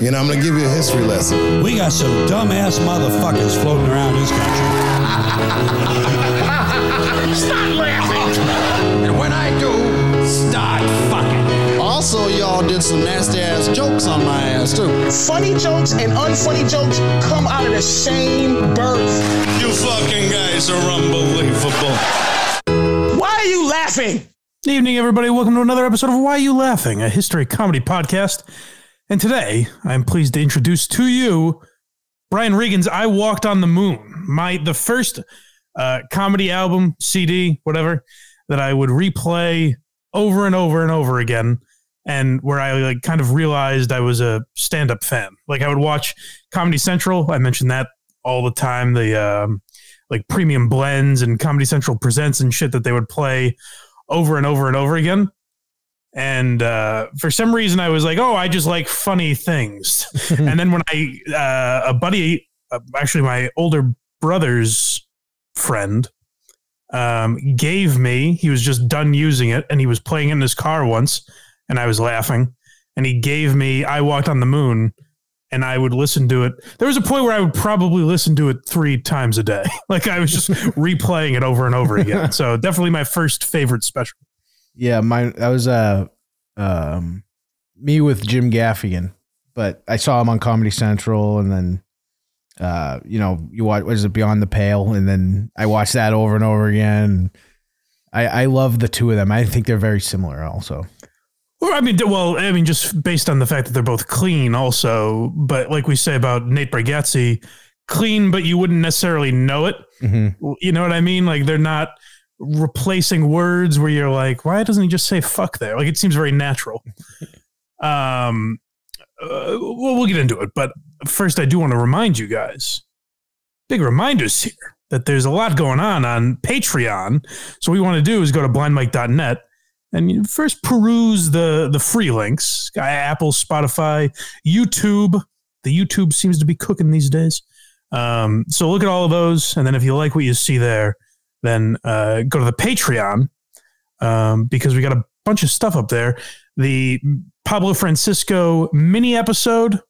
You know, I'm gonna give you a history lesson. We got some dumbass motherfuckers floating around this country. Stop laughing! And when I do, start fucking. Also, y'all did some nasty ass jokes on my ass too. Funny jokes and unfunny jokes come out of the same birth. You fucking guys are unbelievable. Why are you laughing? Good evening, everybody. Welcome to another episode of Why Are You Laughing, a history comedy podcast. And today, I'm pleased to introduce to you Brian Regan's "I Walked on the Moon," my the first uh, comedy album, CD, whatever, that I would replay over and over and over again, and where I like kind of realized I was a stand-up fan. Like I would watch Comedy Central. I mentioned that all the time. The um, like premium blends and Comedy Central presents and shit that they would play over and over and over again. And uh, for some reason, I was like, "Oh, I just like funny things." and then when I uh, a buddy, uh, actually my older brother's friend, um, gave me, he was just done using it, and he was playing in his car once, and I was laughing, and he gave me "I Walked on the Moon." And I would listen to it. There was a point where I would probably listen to it three times a day. Like I was just replaying it over and over again. So definitely my first favorite special. Yeah, mine. That was uh, um, me with Jim Gaffigan, but I saw him on Comedy Central, and then, uh, you know, you watch what is it Beyond the Pale, and then I watched that over and over again. I I love the two of them. I think they're very similar, also. Well, I mean, well, I mean, just based on the fact that they're both clean, also. But like we say about Nate Bargatze, clean, but you wouldn't necessarily know it. Mm-hmm. You know what I mean? Like they're not replacing words where you're like, why doesn't he just say fuck there? Like it seems very natural. Um, uh, well, we'll get into it, but first, I do want to remind you guys, big reminders here that there's a lot going on on Patreon. So what we want to do is go to blindmike.net and you first peruse the the free links, Apple, Spotify, YouTube. The YouTube seems to be cooking these days. Um, so look at all of those, and then if you like what you see there, then uh, go to the Patreon um, because we got a bunch of stuff up there. The Pablo Francisco mini episode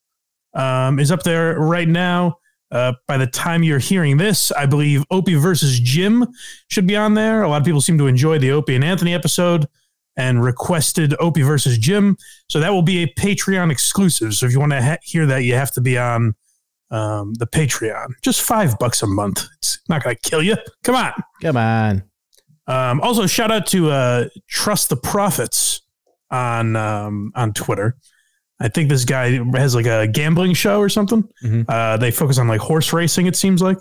um, is up there right now. Uh, by the time you're hearing this, I believe Opie versus Jim should be on there. A lot of people seem to enjoy the Opie and Anthony episode and requested Opie versus Jim. So that will be a Patreon exclusive. So if you want to ha- hear that, you have to be on um, the Patreon. Just five bucks a month. It's not going to kill you. Come on. Come on. Um, also, shout out to uh, Trust the Profits on um, on Twitter. I think this guy has like a gambling show or something. Mhm. Uh, they focus on like horse racing. It seems like.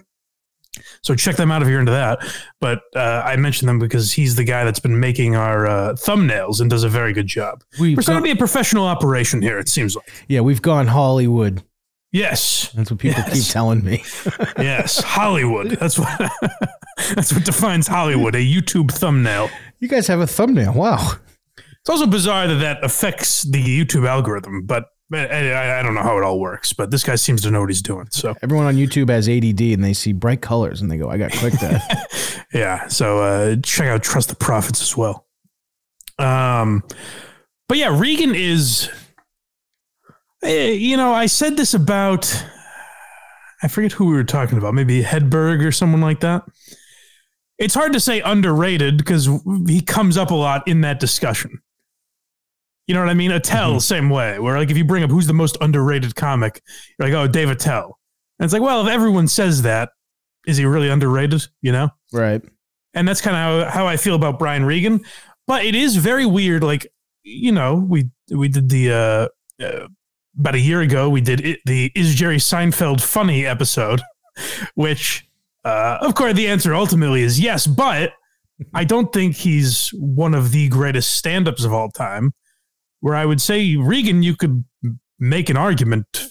So check them out if you're into that. But uh, I mentioned them because he's the guy that's been making our uh, thumbnails and does a very good job. We've We're starting to be a professional operation here. It seems like. yeah, we've gone Hollywood. Yes, That's what people Yes. keep telling me. yes, Hollywood. That's what. that's what defines Hollywood. A YouTube thumbnail. You guys have a thumbnail. Wow. It's also bizarre that that affects the YouTube algorithm, but I, I, don't know how it all works. But this guy seems to know what he's doing. So Everyone on YouTube has ADD and they see bright colors and they go, I got clicked at. yeah, so uh, check out Trust the Prophets as well. Um, but yeah, Regan is. Eh, You know, I said this about. I forget who we were talking about. Maybe Hedberg or someone like that. It's hard to say underrated because he comes up a lot in that discussion. You know what I mean? Attell, same way. Where like if you bring up who's the most underrated comic, you're like, oh, Dave Attell. And it's like, well, if everyone says that, is he really underrated? You know? right. and that's kind of how, how I feel about Brian Regan. But it is very weird. Like you know, we we did the uh, uh, about a year ago. We did it, the is Jerry Seinfeld funny episode, which uh, of course the answer ultimately is yes. But I don't think he's one of the greatest stand-ups of all time. Where I would say Regan, you could make an argument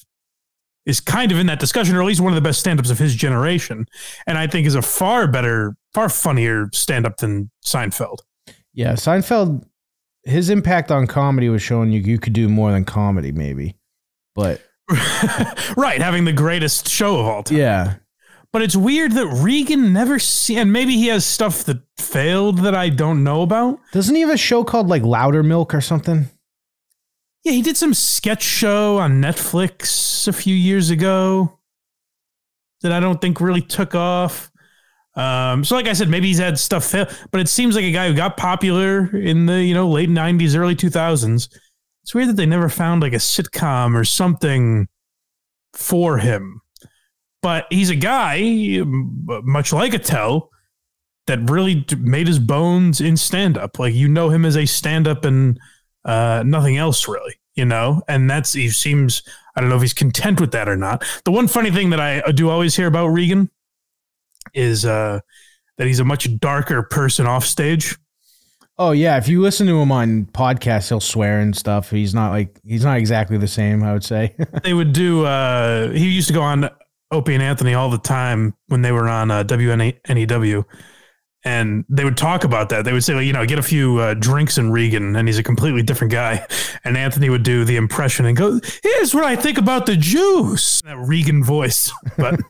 is kind of in that discussion, or at least one of the best stand-ups of his generation, and I think is a far better, far funnier stand-up than Seinfeld. Yeah. Seinfeld, his impact on comedy was showing you you could do more than comedy, maybe. But right, having the greatest show of all time. yeah. But it's weird that Regan never see, and maybe he has stuff that failed that I don't know about. Doesn't he have a show called like Louder Milk or something? Yeah, he did some sketch show on Netflix a few years ago that I don't think really took off. Um, so, like I said, maybe he's had stuff fail, but it seems like a guy who got popular in the you know late '90s, early 2000s. It's weird that they never found like a sitcom or something for him. But he's a guy, much like a Attell, that really made his bones in stand up. Like you know him as a stand up and uh, nothing else really, you know? And that's, he seems, I don't know if he's content with that or not. The one funny thing that I do always hear about Regan is uh, that he's a much darker person off stage. Oh yeah, if you listen to him on podcasts, he'll swear and stuff. He's not like he's not exactly the same. I would say they would do. Uh, he used to go on Opie and Anthony all the time when they were on uh, WNEW, and they would talk about that. They would say, like, you know, get a few uh, drinks in Regan, and he's a completely different guy. And Anthony would do the impression and go, "Here's what I think about the juice." That Regan voice, but.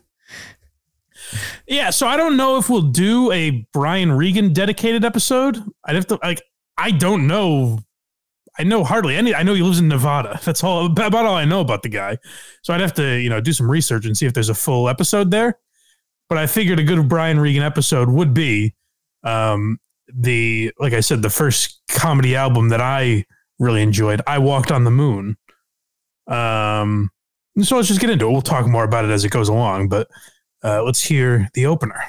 Yeah, so I don't know if we'll do a Brian Regan dedicated episode. I'd have to like I don't know. I know hardly any. I know he lives in Nevada. That's all about all I know about the guy. So I'd have to you know do some research and see if there's a full episode there. But I figured a good Brian Regan episode would be um, the like I said the first comedy album that I really enjoyed. I Walked on the Moon. Um, so let's just get into it. We'll talk more about it as it goes along, but uh, let's hear the opener.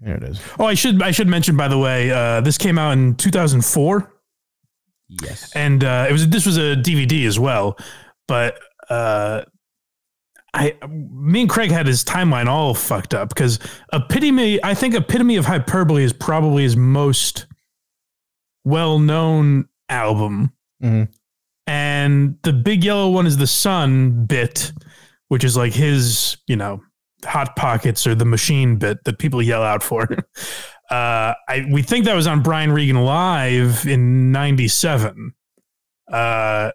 there it is. Oh, I should I should mention by the way, uh, this came out in 2004, Yes. and uh, it was this was a DVD as well. But uh, I, me and Craig had his timeline all fucked up because epitome. I think epitome of hyperbole is probably his most well known album. Mhm. And the big yellow one is the sun bit, which is like his, you know, hot pockets or the machine bit that people yell out for. Uh, I we think that was on Brian Regan live in '97. Uh,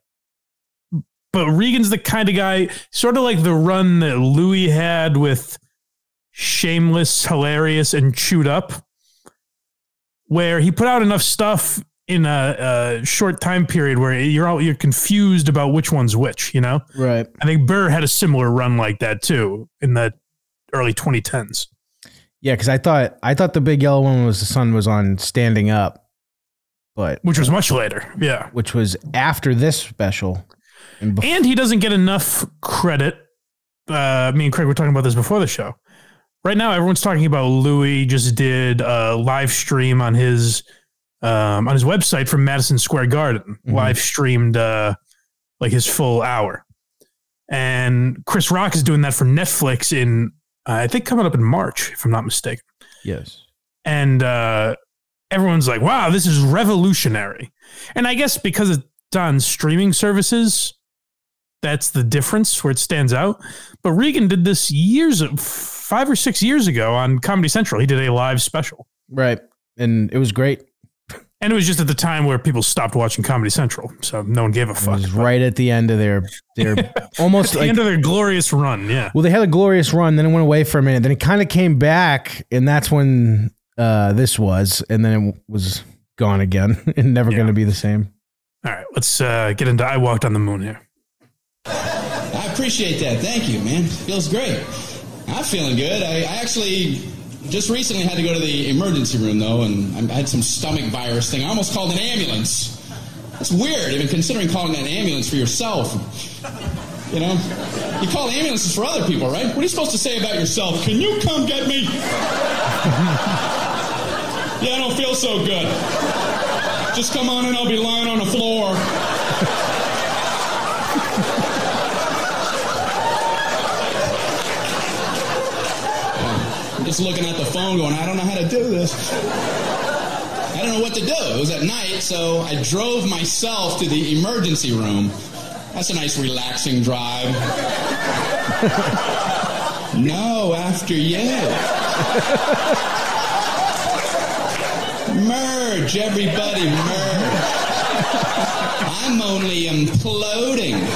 but Regan's the kind of guy, sort of like the run that Louis had with Shameless, Hilarious, and Chewed Up, where he put out enough stuff in a, a short time period where you're all you're confused about which one's which. You know, Right. I think Burr had a similar run like that too in the early 2010s. Yeah, because I thought I thought the big yellow one was the sun was on standing up, but which was much later. Yeah. which was after this special. And bef- And he doesn't get enough credit. Uh, me and Craig were talking about this before the show. Right now, everyone's talking about Louis just did a live stream on his um, on his website from Madison Square Garden. Mhm. Live streamed uh, like his full hour, and Chris Rock is doing that for Netflix in uh, I think coming up in March, if I'm not mistaken. yes. and uh, everyone's like, "Wow, this is revolutionary." And I guess because it's on streaming services, that's the difference where it stands out. But Regan did this years, five or six years ago on Comedy Central. He did a live special, Right. And it was great. And it was just at the time where people stopped watching Comedy Central, so no one gave a It fuck. was right at the end of their their At almost the like end of their glorious run, yeah. well, they had a glorious run, then it went away for a minute, then it kind of came back, and that's when uh, this was, and then it was gone again, and never Yeah. going to be the same. All right, let's uh, get into "I Walked on the Moon" here. I appreciate that. Thank you, man. Feels great. I'm feeling good. I, I actually just recently had to go to the emergency room, though, and I had some stomach virus thing. I almost called an ambulance. It's weird, even considering calling an ambulance for yourself. You know, you call ambulances for other people, right? What are you supposed to say about yourself? Can you come get me? yeah, I don't feel so good. Just come on in, I'll be lying on the floor. Just looking at the phone going, I don't know how to do this. I don't know what to do. It was at night, so I drove myself to the emergency room. That's a nice relaxing drive. no, after you. merge, everybody, merge. I'm only imploding.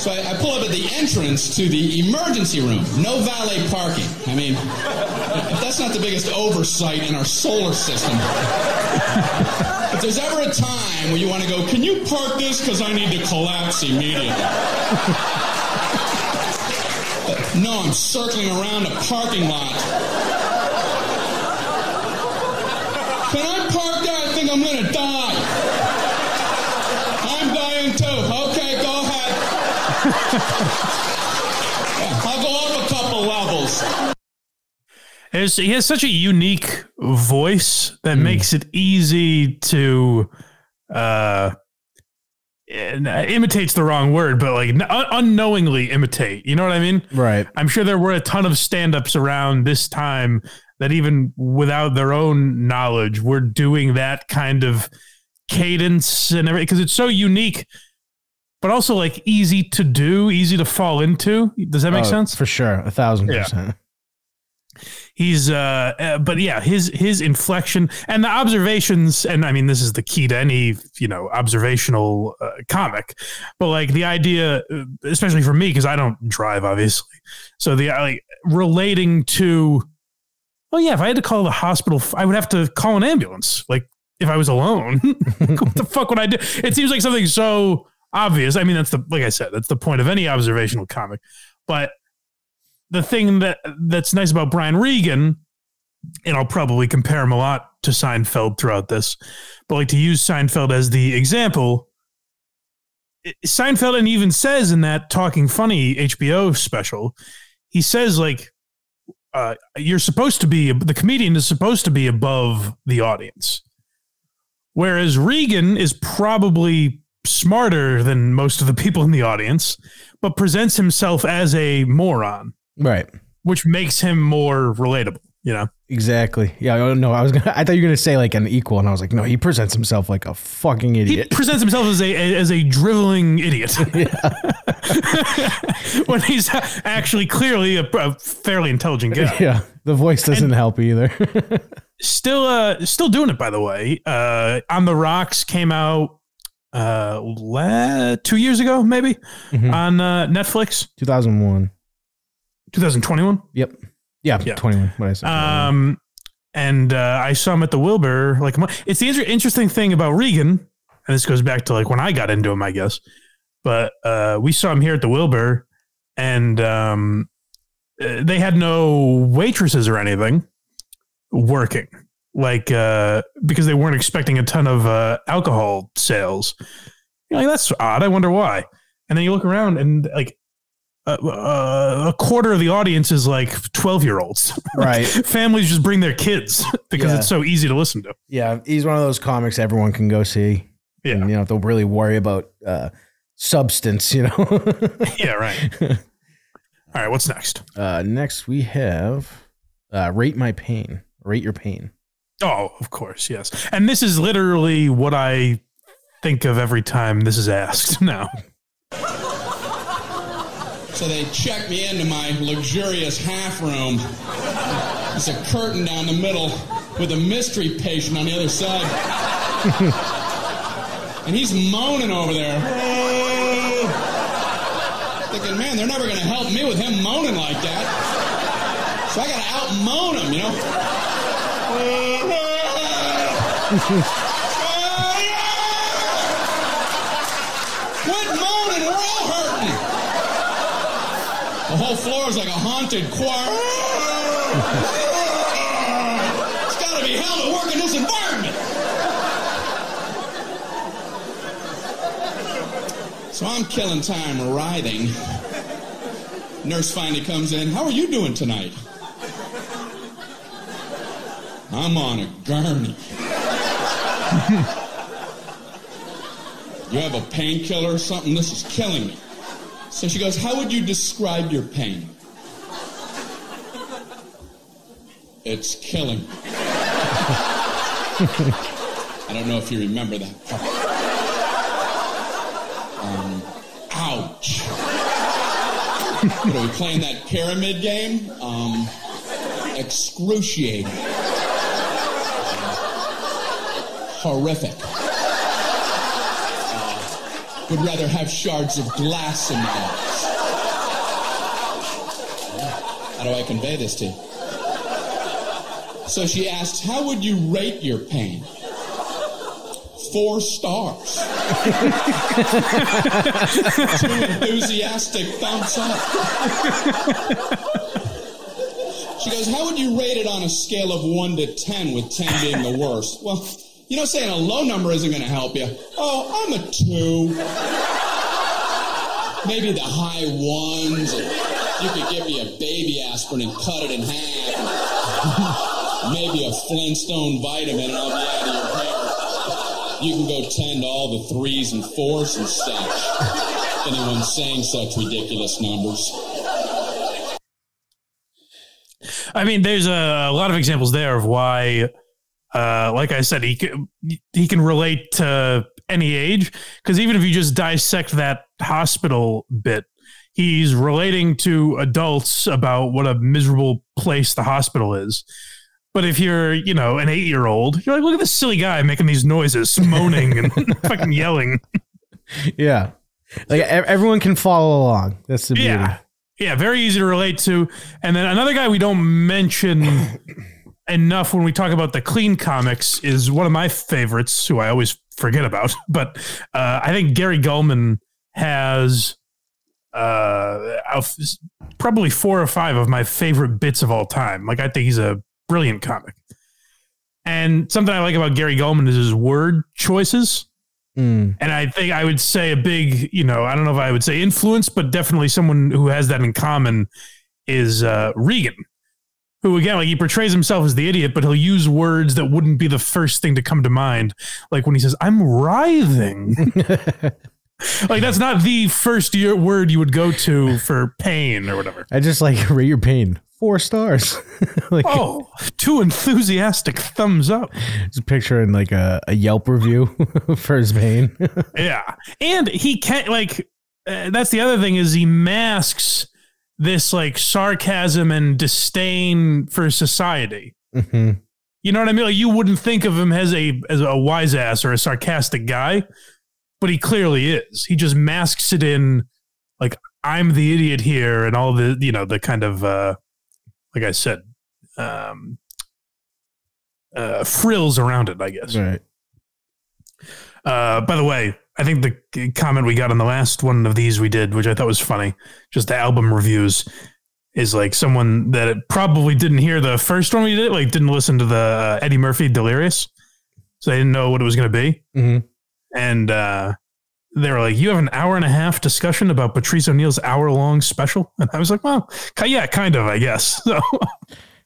So I, I pull up at the entrance to the emergency room. No valet parking. I mean, that's not the biggest oversight in our solar system. if there's ever a time where you want to go, can you park this because I need to collapse immediately? no, I'm circling around a parking lot. Can I park there? I think I'm going to die. I'm dying too. Okay. I'll go up a couple levels. There's, he has such a unique voice that makes it easy to uh uh, imitates the wrong word but like un- unknowingly imitate you know what i mean Right. i'm sure there were a ton of stand-ups around this time that even without their own knowledge were doing that kind of cadence and everything because it's so unique but also like easy to do easy to fall into does that make Oh, sense For sure. A thousand Yeah. percent. he's uh, uh but yeah his his inflection and the observations and i mean this is the key to any you know observational uh, comic but like the idea uh, especially for me because i don't drive obviously so the like relating to well yeah if i had to call the hospital i would have to call an ambulance like if i was alone what the fuck would i do it seems like something so obvious. I mean that's the like i said that's the point of any observational comic. But the thing that that's nice about Brian Regan, and I'll probably compare him a lot to Seinfeld throughout this, but like to use Seinfeld as the example, Seinfeld and even says in that Talking Funny HBO special, he says like, uh, you're supposed to be the comedian is supposed to be above the audience, whereas Regan is probably smarter than most of the people in the audience, but presents himself as a moron Right. which makes him more relatable. You know, Exactly. Yeah. I don't know. I was gonna. I thought you were gonna say like an equal, and I was like, no. He presents himself like a fucking idiot. he presents himself as a as a driveling idiot when he's actually clearly a, a fairly intelligent guy. yeah. The voice doesn't help either. Still, uh, still doing it. By the way, uh, on the rocks came out uh la- two years ago, maybe Mhm. on uh, Netflix, 2001. 2021. Yep. Yeah. Yeah. 21. What I said. Um, and uh, I saw him at the Wilbur. Like, it's the inter- interesting thing about Regan, and this goes back to like when I got into him, I guess. But uh, we saw him here at the Wilbur, and um, uh, they had no waitresses or anything working, like uh, because they weren't expecting a ton of uh, alcohol sales. You're like, that's odd. I wonder why. And then you look around, and like. Uh, uh, a quarter of the audience is like 12 year olds right. families just bring their kids because Yeah. it's so easy to listen to. Yeah. He's one of those comics everyone can go see. Yeah. And, you know, they'll really worry about uh, substance. You know. Yeah, right. All right, what's next? uh, next we have uh, rate my pain. Rate your pain. Oh, of course, yes. And this is literally what I think of every time this is asked now. So they check me into my luxurious half room. There's a curtain down the middle with a mystery patient on the other side. and he's moaning over there. Thinking, man, they're never going to help me with him moaning like that. So I got to out moan him, you know? Quit moaning, we're all hurting. The whole floor is like a haunted choir. it's gotta be hell to work in this environment. So I'm killing time writhing. Nurse finally comes in. How are you doing tonight? I'm on a gurney. you have a painkiller or something? This is killing me. So she goes, How would you describe your pain? It's killing. me." I don't know if you remember that part. Um, ouch. what are we playing that pyramid game? Um, excruciating. Horrific. Uh, would rather have shards of glass in my eyes. How do I convey this to you? So she asked, How would you rate your pain? Four stars. Two enthusiastic thumbs up. She goes, How would you rate it on a scale of 1 to 10, with 10 being the worst? Well, you know, saying a low number isn't going to help you. Oh, I'm a 2. Maybe the high ones. You could give me a baby aspirin and cut it in half. Maybe a Flintstone vitamin and I'll be out of your hair. You can go 10 to all the threes and fours and such. Anyone saying such ridiculous numbers. I mean, there's a, a lot of examples there of why, uh, like I said, he can, he can relate to any age because even if you just dissect that hospital bit, he's relating to adults about what a miserable place the hospital is. But if you're, you know, an eight year old, you're like, look at this silly guy making these noises, moaning and fucking yelling. Yeah. Like everyone can follow along. That's the beauty. Yeah. Yeah, very easy to relate to. And then another guy we don't mention enough when we talk about the clean comics is one of my favorites, who I always forget about. But uh, I think Gary Gulman has uh, probably four or five of my favorite bits of all time. Like, I think he's a brilliant comic. And something I like about Gary Gulman is his word choices. Mm. And I think I would say a big, you know, I don't know if I would say influence, but definitely someone who has that in common is uh, Regan, who again, like he portrays himself as the idiot, but he'll use words that wouldn't be the first thing to come to mind. Like when he says, I'm writhing. like that's not the first year word you would go to for pain or whatever. I just like rate your pain. Four stars. like Oh, too enthusiastic thumbs up. just picturing like a, a Yelp review for his pain. Yeah, and he can't like. Uh, that's the other thing is he masks this like sarcasm and disdain for society. hmm You know what I mean? Like you wouldn't think of him as a as a wise ass or a sarcastic guy, but he clearly is. He just masks it in like I'm the idiot here and all the you know the kind of uh like I said um uh frills around it, I guess. Right. Uh, by the way, I think the comment we got on the last one of these we did, which I thought was funny, just the album reviews, is like someone that probably didn't hear the first one we did, like didn't listen to the uh, Eddie Murphy Delirious, so they didn't know what it was going to be, Mhm. and uh, they were like, "You have an hour and a half discussion about Patrice O'Neal's hour long special," and I was like, "Well, yeah, kind of, I guess." So.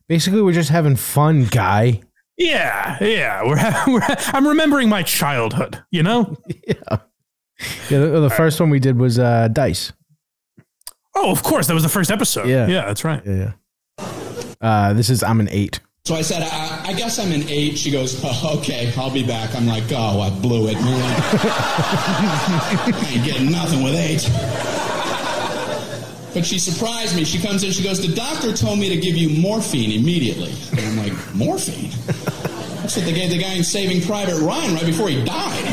Basically, we're just having fun, guy. Yeah, yeah, we're, we're I'm remembering my childhood, you know. Yeah. Yeah, the, the first one we did was uh, Dice. Oh, of course, that was the first episode. Yeah. yeah, that's right. Yeah. yeah. Uh, this is I'm an eight. So I said, I, I guess I'm an eight. She goes, oh, okay, I'll be back. I'm like, oh, I blew it, man. I ain't getting nothing with eight. But she surprised me. She comes in, she goes, the doctor told me to give you morphine immediately. And I'm like, morphine? That's what they gave the guy in Saving Private Ryan right before he died.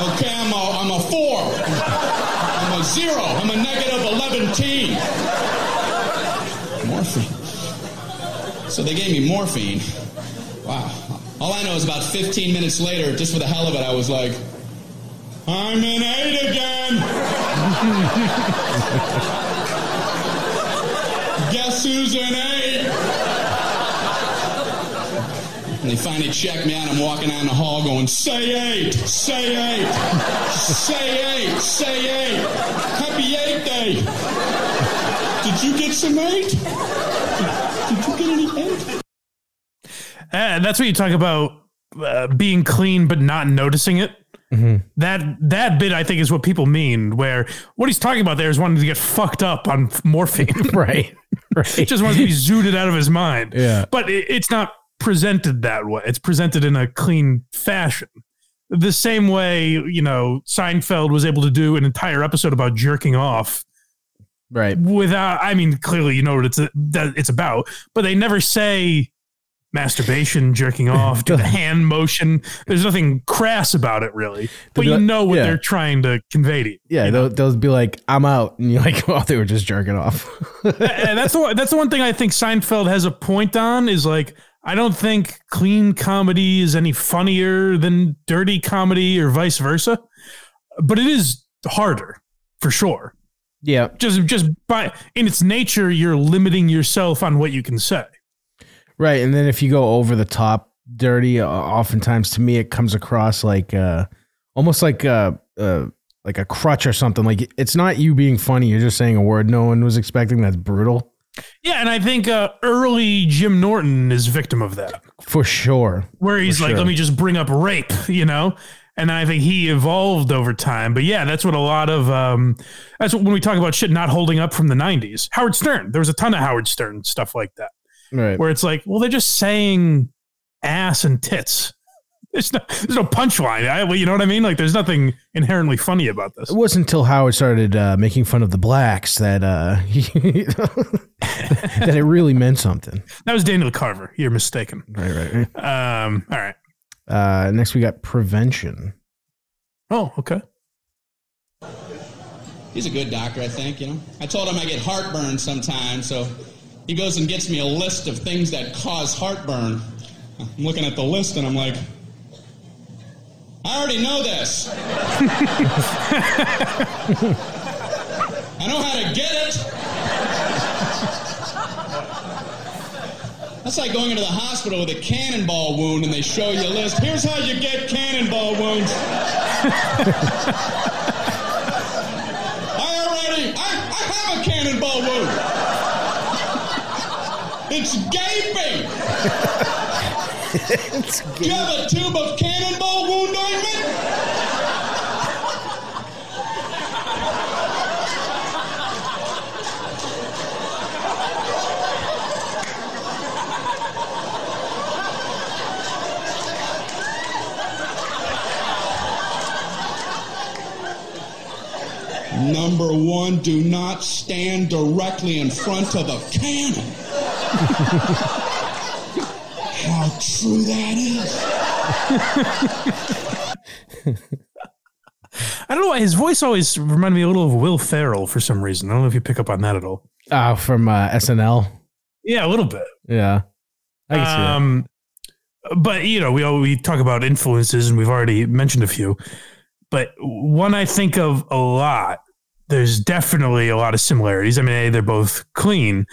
Like, okay, I'm a, I'm a four. I'm a zero. I'm a negative 11 teen. Morphine. So they gave me morphine. Wow. All I know is about 15 minutes later, just for the hell of it, I was like, I'm an eight again. Guess who's an eight? And they finally checked me out. I'm walking down the hall going, say eight, say eight, say eight, say eight. Happy eight day. Did you get some eight? Did, did you get any eight? And that's what you talk about uh, being clean but not noticing it. Mm-hmm. That that bit I think is what people mean. Where what he's talking about there is wanting to get fucked up on morphine. Right. Right. just wants to be zooted out of his mind. Yeah. But it, it's not presented that way. It's presented in a clean fashion. The same way, you know, Seinfeld was able to do an entire episode about jerking off right. without I mean, clearly you know what it's that it's about, but they never say masturbation, jerking off, do the hand motion. There's nothing crass about it really, but you know what Yeah. they're trying to convey to you. Yeah, you know? they'll, they'll be like, "I'm out," and you're like, "Oh, they were just jerking off." and that's the one, that's the one thing I think Seinfeld has a point on is like I don't think clean comedy is any funnier than dirty comedy or vice versa, but it is harder for sure. yeah, Just just by in its nature, you're limiting yourself on what you can say. Right. And then if you go over the top, dirty, uh, oftentimes to me it comes across like uh, almost like uh, uh, like a crutch or something. Like it's not you being funny; you're just saying a word no one was expecting. That's brutal Yeah, and I think uh, early Jim Norton is victim of that. for sure. where he's For like, sure. let me just bring up rape, you know? And I think he evolved over time. But yeah, that's what a lot of, um, that's what, when we talk about shit not holding up from the 90s. Howard Stern, there was a ton of Howard Stern stuff like that, Right. where it's like, well, they're just saying ass and tits. There's no, there's no punchline. I, you know what I mean? Like, there's nothing inherently funny about this. It wasn't until Howard started uh, making fun of the blacks that uh, he, that it really meant something. That was Daniel Carver. You're mistaken. Right, right. right. Um, all right. Uh, next, we got prevention. Oh, okay. He's a good doctor, I think, you know. I told him I get heartburn sometimes, so he goes and gets me a list of things that cause heartburn. I'm looking at the list and I'm like, I already know this. I know how to get it. That's like going into the hospital with a cannonball wound and they show you a list. Here's how you get cannonball wounds. I already, I, I have a cannonball wound. It's gaping. Do you have a tube of cannonball wound ointment? Number one, do not stand directly in front of a cannon. How true that is. I don't know why his voice always reminded me a little of Will Ferrell for some reason. I don't know if you pick up on that at all. Uh, from uh, SNL. Yeah, a little bit. Yeah. I can see that. Um, but you know, we all, we talk about influences, and we've already mentioned a few. But one I think of a lot. There's definitely a lot of similarities. I mean, A, they're both clean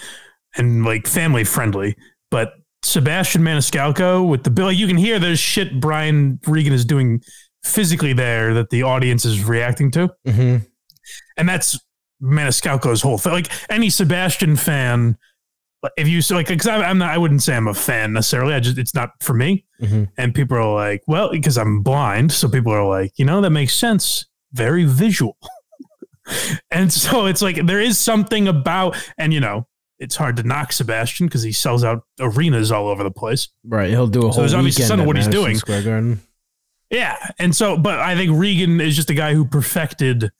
and like family friendly. But Sebastian Maniscalco with the bill, you can hear there's shit Brian Regan is doing physically there that the audience is reacting to Mhm. and that's Maniscalco's whole thing. Like any Sebastian fan, if you so like, because I'm not, I wouldn't say I'm a fan necessarily. I just it's not for me. Mhm. And people are like, well, because I'm blind, so people are like, you know, that makes sense. Very visual. and so it's like there is something about, and you know, it's hard to knock Sebastian because he sells out arenas all over the place. Right. He'll do a So whole there's obviously some of at what he's Madison doing. Square Garden. Yeah. And so, but I think Regan is just a guy who perfected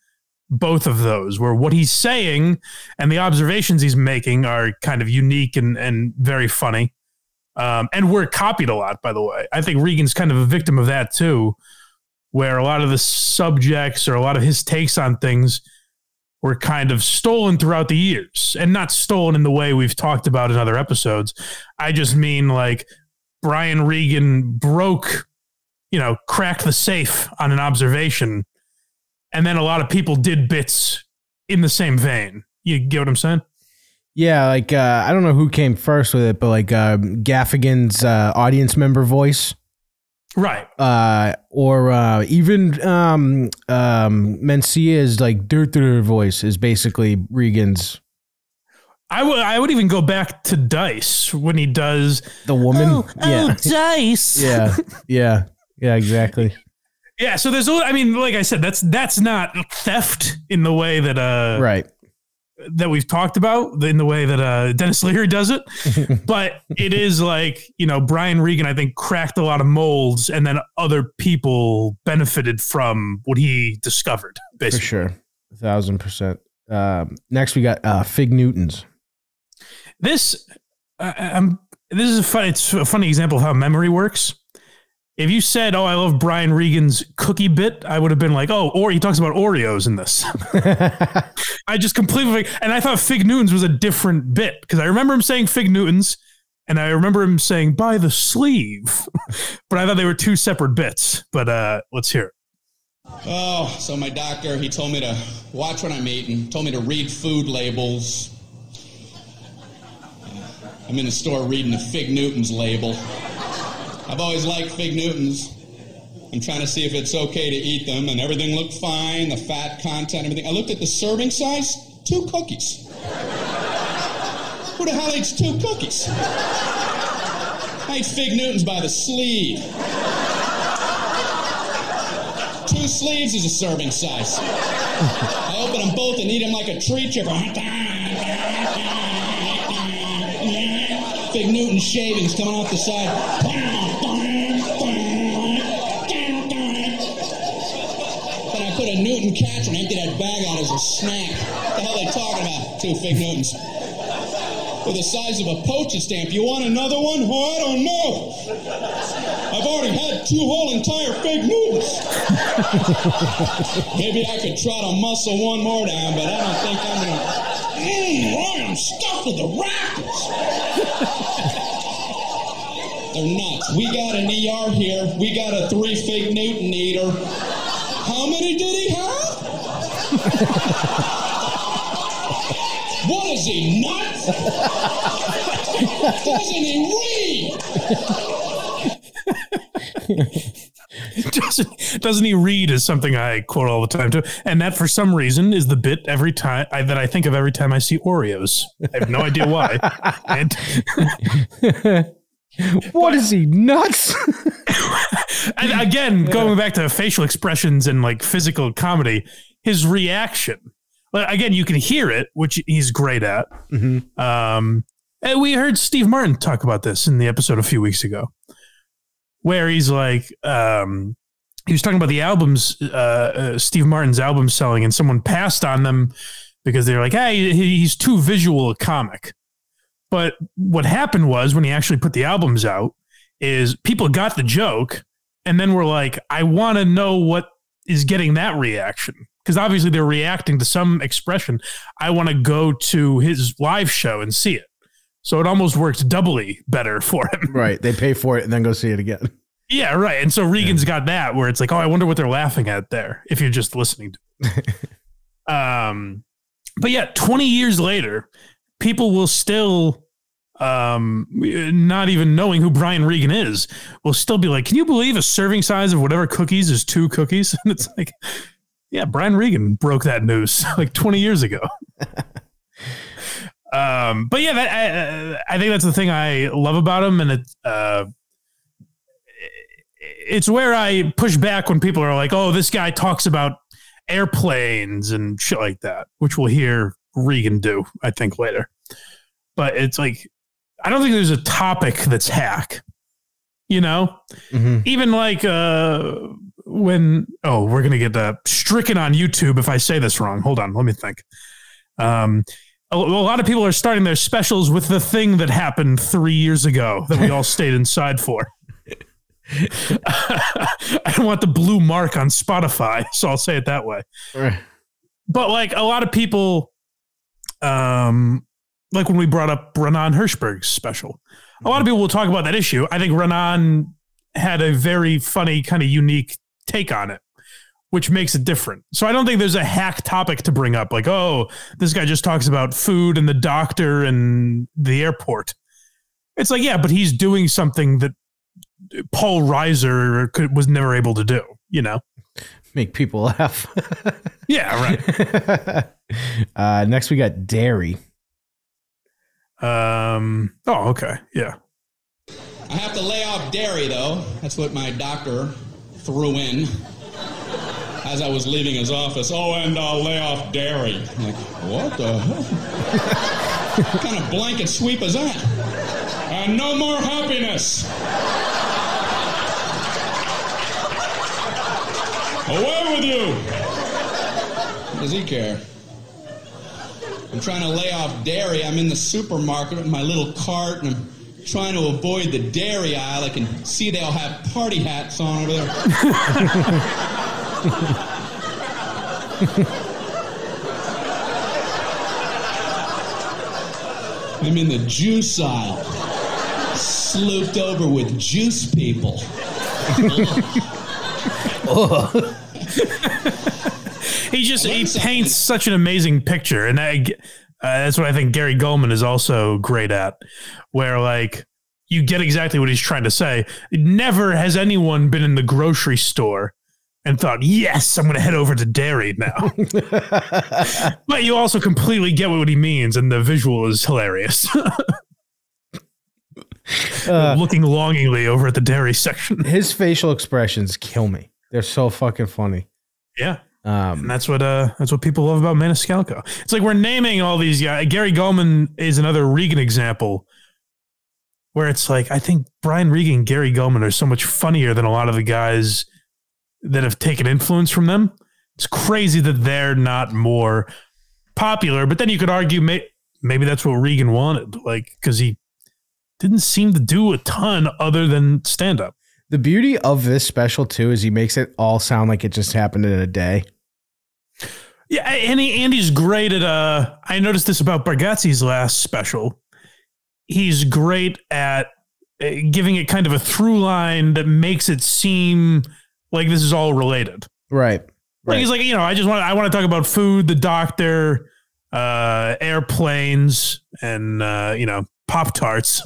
both of those, where what he's saying and the observations he's making are kind of unique and, and very funny. Um, and were copied a lot, by the way. I think Regan's kind of a victim of that too, where a lot of the subjects or a lot of his takes on things were kind of stolen throughout the years and not stolen in the way we've talked about in other episodes. I just mean like Brian Regan broke you know, cracked the safe on an observation. And then a lot of people did bits in the same vein. You get what I'm saying? Yeah, like uh, I don't know who came first with it, but like uh, Gaffigan's uh, audience member voice, Right. uh, or uh, even um, um, Mencia's like dirt dirt voice is basically Regan's I would I would even go back to Dice when he does the woman. Oh, yeah, Dice. yeah, yeah, yeah, exactly. Yeah, so there's a I mean, like I said, that's that's not theft in the way that uh Right. That we've talked about in the way that uh, Denis Leary does it, but it is like you know Brian Regan. I think cracked a lot of molds, and then other people benefited from what he discovered. For sure, a thousand percent. Um, next, we got uh, Fig Newtons. this I, I'm this is a fun. It's a funny example of how memory works. If you said, "Oh, I love Brian Regan's cookie bit," I would have been like, "Oh," or he talks about Oreos in this. I just completely and I thought Fig Newtons was a different bit because I remember him saying Fig Newtons, and I remember him saying by the sleeve, but I thought they were two separate bits. But uh, let's hear it. Oh, so my doctor, he told me to watch what I'm eating, told me to read food labels. I'm in the store reading the Fig Newtons label. I've always liked Fig Newtons. I'm trying to see if it's okay to eat them, and everything looked fine, the fat content, everything. I looked at the serving size, two cookies. Who the hell eats two cookies? I ate Fig Newtons by the sleeve. Two sleeves is a serving size. I open them both and eat them like a tree chipper. Fig Newton shavings coming off the side. A and empty that bag out as a snack. What the hell are they talking about? Two Fig Newtons. With the size of a postage stamp. You want another one? Oh, I don't know. I've already had two whole entire Fig Newtons. Maybe I could try to muscle one more down, but I don't think I'm gonna. Mmm, boy, I'm stuffed with the raptors. They're nuts. We got an ER here. We got a three Fig Newton eater. How many did he? What is he, nuts? Doesn't he read? doesn't doesn't he read is something I quote all the time too, and that for some reason is the bit every time I, that I think of every time I see Oreos. I have no idea why. And What is he nuts? and again, going back to facial expressions and like physical comedy, his reaction. Well, again, you can hear it, which he's great at. Um, and we heard Steve Martin talk about this in the episode a few weeks ago, where he's like, um, he was talking about the albums, uh, uh, Steve Martin's album selling, and someone passed on them because they're like, hey, he's too visual a comic. But what happened was when he actually put the albums out, is people got the joke and then were like, I want to know what is getting that reaction. Because obviously they're reacting to some expression. I want to go to his live show and see it. So it almost works doubly better for him. right. They pay for it and then go see it again. Yeah, right. And so Regan's got that where it's like, oh, I wonder what they're laughing at there if you're just listening to it. um but yeah, 20 years later, people will still um not even knowing who Brian Regan is will still be like, Can you believe a serving size of whatever cookies is two cookies? And it's like, yeah, Brian Regan broke that news like 20 years ago. um, but yeah, that, I, I think that's the thing I love about him, and it, uh, it's where I push back when people are like, "Oh, this guy talks about airplanes and shit like that," which we'll hear Regan do, I think, later. But it's like, I don't think there's a topic that's hack. You know, even like uh, when oh, we're gonna get uh, stricken on YouTube if I say this wrong. Hold on, let me think. Um, a, a lot of people are starting their specials with the thing that happened three years ago that we all stayed inside for. I don't want the blue mark on Spotify, so I'll say it that way. But like a lot of people, um, like when we brought up Renan Hirschberg's special, a lot of people will talk about that issue. I think Renan had a very funny, kind of unique take on it, which makes it different. So I don't think there's a hack topic to bring up, like, oh, this guy just talks about food and the doctor and the airport. It's like, yeah, but he's doing something that Paul Reiser could, was never able to do, you know? Make people laugh. Yeah, right. uh, next, we got dairy. Um. Oh, okay. Yeah. I have to lay off dairy, though. That's what my doctor threw in as I was leaving his office. Oh, and I'll lay off dairy. I'm like, what the hell? what kind of blanket sweep is that? And no more happiness. Away with you. Does he care? I'm trying to lay off dairy. I'm in the supermarket with my little cart and I'm trying to avoid the dairy aisle. I can see they all have party hats on over there. I'm in the juice aisle, slooped over with juice people. He just he paints such an amazing picture, and I, uh, that's what I think Gary Gulman is also great at, where like you get exactly what he's trying to say. Never has anyone been in the grocery store and thought, "Yes, I'm going to head over to dairy now." but you also completely get what he means, and the visual is hilarious. Looking longingly over at the dairy section. His facial expressions kill me. They're so fucking funny. Yeah. Um, And that's what uh that's what people love about Maniscalco. It's like we're naming all these guys. Gary Gulman is another Regan example where it's like I think Brian Regan and Gary Gulman are so much funnier than a lot of the guys that have taken influence from them. It's crazy that they're not more popular, but then you could argue may, maybe that's what Regan wanted, like because he didn't seem to do a ton other than stand up. the beauty of this special too is he makes it all sound like it just happened in a day. Yeah, and he, Andy's great at uh I noticed this about Bargatze's last special. He's great at uh, giving it kind of a through line that makes it seem like this is all related. Right. Like Right. he's like, you know, I just want I want to talk about food, the doctor, uh airplanes and uh you know, pop tarts.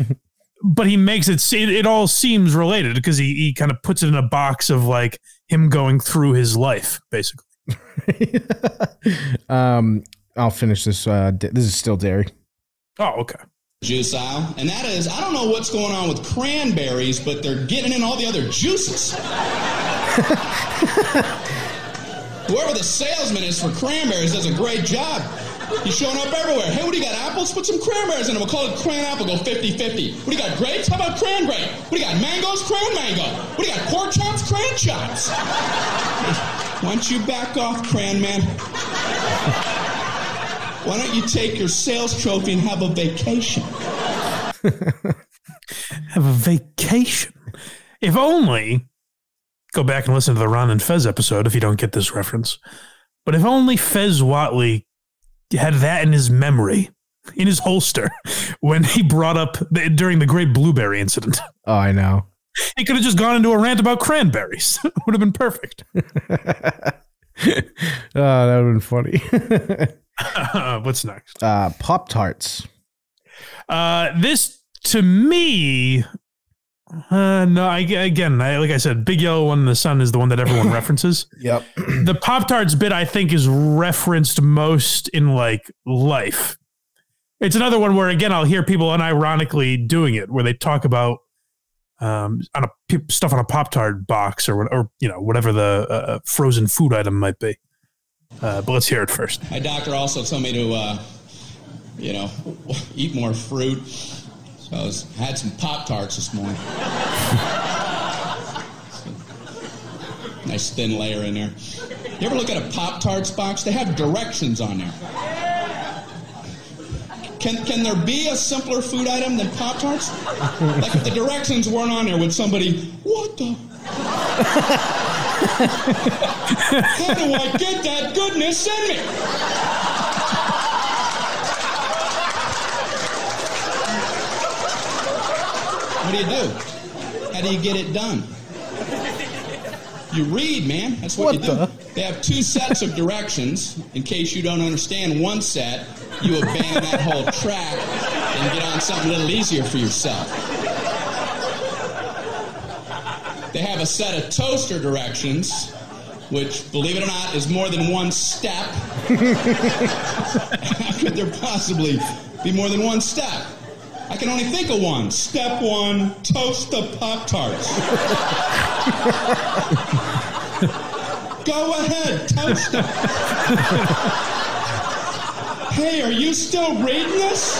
but he makes it se- it all seems related because he he kind of puts it in a box of like him going through his life basically. um, I'll finish this. Uh, da- this is still dairy. Oh, okay. juice aisle, and that is I don't know what's going on with cranberries, but they're getting in all the other juices. Whoever the salesman is for cranberries does a great job. He's showing up everywhere. Hey, what do you got? Apples? Put some cranberries in them. We'll call it cran apple. Go 50 50. What do you got? Grapes? How about cran grape? What do you got? Mangoes? Cran mango. What do you got? Pork chops? Cran chops. Why don't you back off, cran man? Why don't you take your sales trophy and have a vacation? have a vacation. If only go back and listen to the Ron and Fez episode if you don't get this reference. But if only Fez Whatley had that in his memory, in his holster, when he brought up the, during the Great Blueberry incident. Oh, I know. He could have just gone into a rant about cranberries. Would have been perfect. Oh, that would have been funny. What's next? uh, Pop Tarts. Uh, this to me, uh, no. I, again, I, like I said, Big Yellow One in the Sun is the one that everyone references. Yep. the Pop Tarts bit I think is referenced most in like life. It's another one where again I'll hear people unironically doing it, where they talk about um, on a stuff on a Pop Tart box or what- or you know whatever the uh, frozen food item might be. Uh, but let's hear it first. My doctor also told me to, uh, you know, eat more fruit. So I was, had some Pop Tarts this morning. nice thin layer in there. You ever look at a Pop Tarts box? They have directions on there. Can, can there be a simpler food item than Pop Tarts? Like if the directions weren't on there, would somebody, what the? How do I get that goodness in me? What do you do? How do you get it done? You read, man. That's what, What you do. the? They have two sets of directions. In case you don't understand one set, you abandon that whole track and get on something a little easier for yourself. They have a set of toaster directions, which, believe it or not, is more than one step. How could there possibly be more than one step? I can only think of one. Step one, toast the Pop Tarts. Go ahead, toast them. hey, are you still reading this?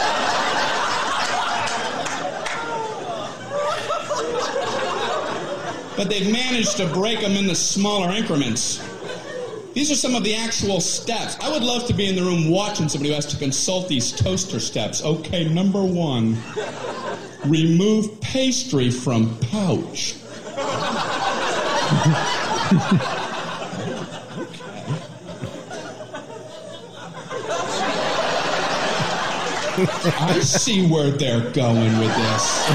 But they've managed to break them into smaller increments. These are some of the actual steps. I would love to be in the room watching somebody who has to consult these toaster steps. Okay, number one, remove pastry from pouch. I see where they're going with this.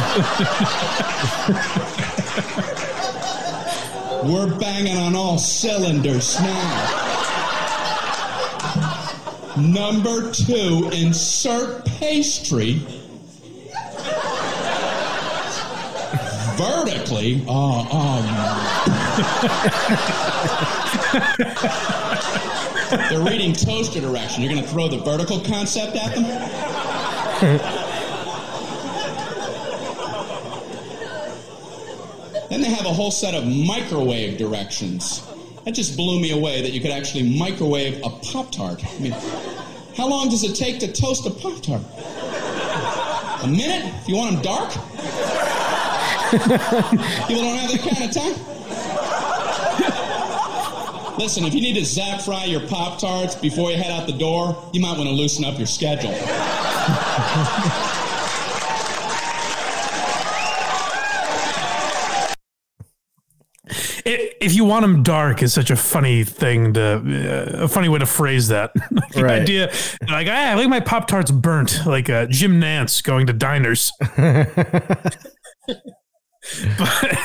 We're banging on all cylinders now. Number two, insert pastry vertically. Oh, oh. They're reading toaster direction. You're going to throw the vertical concept at them? then they have a whole set of microwave directions. That just blew me away that you could actually microwave a Pop Tart. I mean, how long does it take to toast a Pop Tart? A minute? If you want them dark? People don't have that kind of time. Listen, if you need to zap fry your Pop Tarts before you head out the door, you might want to loosen up your schedule. If you want them dark is such a funny thing to uh, a funny way to phrase that the Right. idea like ah, I like my pop tarts burnt like uh, Jim Nance going to diners but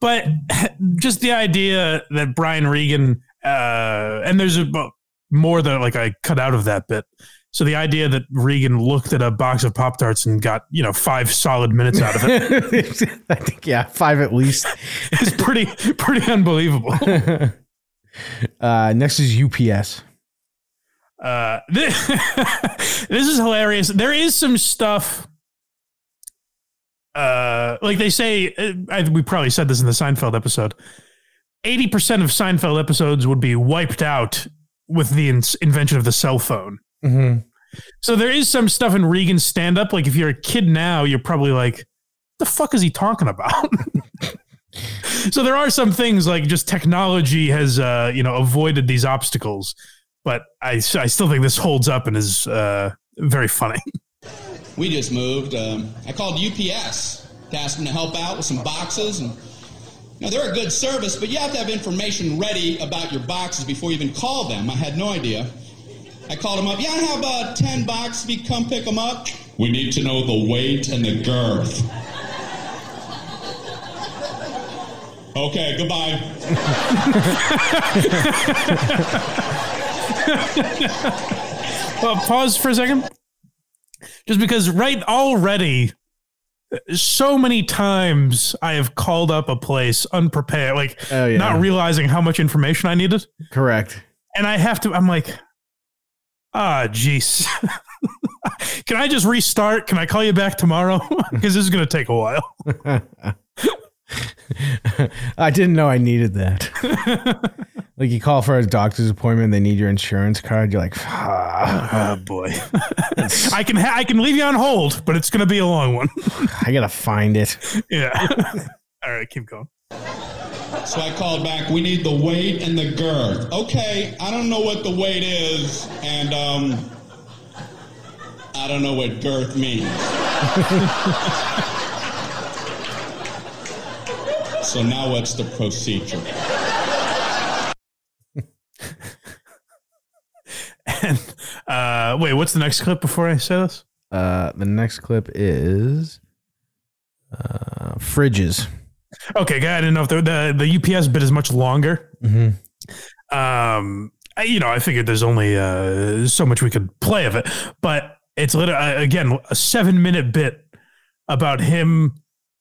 but just the idea that Brian Regan uh, and there's a more that like I cut out of that bit so the idea that Regan looked at a box of pop tarts and got you know five solid minutes out of it I think yeah, five at least. is pretty pretty unbelievable. Uh, next is UPS. Uh, this, this is hilarious. There is some stuff. Uh, like they say, uh, I, we probably said this in the Seinfeld episode. Eighty percent of Seinfeld episodes would be wiped out with the in- invention of the cell phone. Mm-hmm. So there is some stuff in Regan's stand up. Like if you're a kid now, you're probably like, what the fuck is he talking about? so there are some things like just technology has, uh, you know, avoided these obstacles. But I, I still think this holds up and is uh, very funny. We just moved. Um, I called UPS to ask them to help out with some boxes. And you know, they're a good service, but you have to have information ready about your boxes before you even call them. I had no idea. I called them up. Yeah, I have uh, 10 boxes. If you come pick them up. We need to know the weight and the girth. Okay, goodbye. Well, pause for a second. Just because right already, so many times I have called up a place unprepared, like Oh, yeah. not realizing how much information I needed. Correct. And I have to, I'm like, ah, jeez. Can I just restart? Can I call you back tomorrow? Because this is going to take a while. I didn't know I needed that. like you call for a doctor's appointment, they need your insurance card. You're like, ah, Oh boy, I can ha- I can leave you on hold, but it's going to be a long one. I gotta find it. yeah. All right, keep going. So I called back. We need the weight and the girth. Okay, I don't know what the weight is, and um, I don't know what girth means. So now what's the procedure? And uh, wait, what's the next clip before I say this? Uh, the next clip is uh, fridges. Okay, I didn't know if the the, the UPS bit is much longer. Mm-hmm. Um, I, you know, I figured there's only uh, so much we could play of it, but it's literally uh, again a seven minute bit about him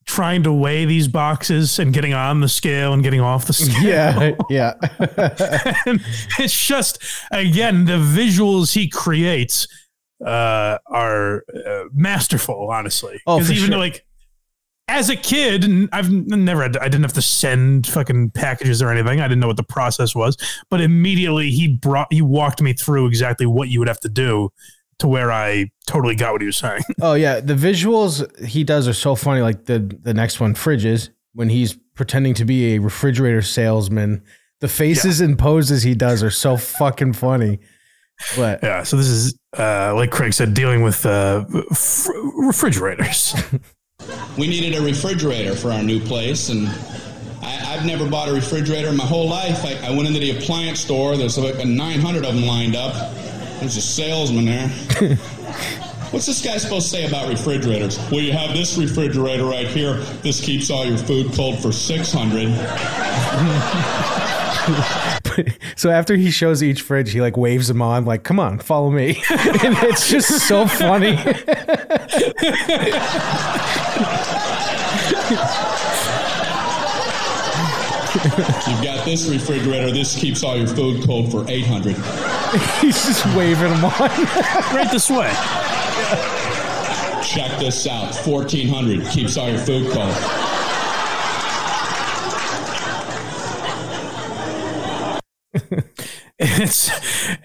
trying to weigh these boxes and getting on the scale and getting off the scale. Yeah, yeah. and it's just again the visuals he creates uh, are uh, masterful. Honestly, Oh, even sure. like as a kid, I've never had, I didn't have to send fucking packages or anything. I didn't know what the process was, but immediately he brought he walked me through exactly what you would have to do to where I totally got what he was saying. oh yeah, the visuals he does are so funny. Like the the next one, fridges, when he's pretending to be a refrigerator salesman. The faces and poses he does are so fucking funny. But yeah, so this is uh, like Craig said, dealing with uh, f- refrigerators. we needed a refrigerator for our new place, and I, I've never bought a refrigerator in my whole life. I, I went into the appliance store. There's like 900 of them lined up. There's a salesman there. What's this guy supposed to say about refrigerators? Well, you have this refrigerator right here. This keeps all your food cold for 600. so after he shows each fridge, he like waves them on, like, "Come on, follow me," and it's just so funny. You've got this refrigerator. This keeps all your food cold for 800. He's just waving them on. right this way. Check this out. 1400 keeps all your food cold. it's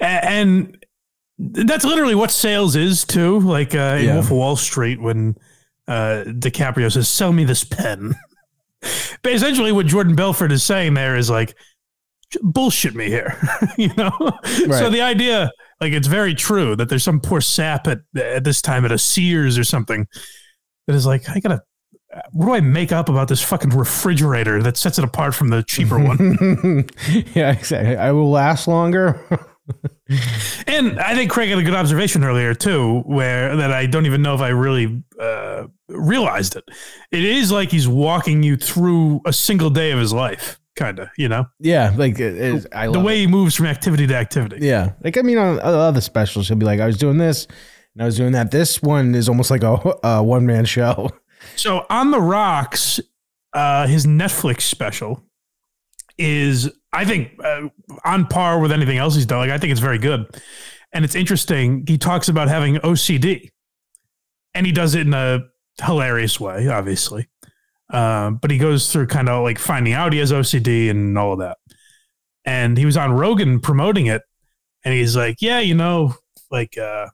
and that's literally what sales is too. Like uh, in Yeah. Wolf of Wall Street, when uh, DiCaprio says, "Sell me this pen." but essentially, what Jordan Belfort is saying there is like, "Bullshit me here," you know. So the idea, like, it's very true that there's some poor sap at at this time at a Sears or something that is like, I gotta. What do I make up about this fucking refrigerator that sets it apart from the cheaper one? yeah, exactly. I will last longer. And I think Craig had a good observation earlier too, where that I don't even know if I really uh, realized it. It is like he's walking you through a single day of his life, kind of. You know, yeah, like it is. I the way it. he moves from activity to activity. Yeah, like I mean, on other specials, he'll be like, "I was doing this, and I was doing that." This one is almost like a, a one man show. So on the rocks, uh, his Netflix special is, I think, uh, on par with anything else he's done. Like I think it's very good, and it's interesting. He talks about having OCD, and he does it in a hilarious way, obviously. Um, but he goes through kind of like finding out he has OCD and all of that. And he was on Rogan promoting it, and he's like, "Yeah, you know, like." uh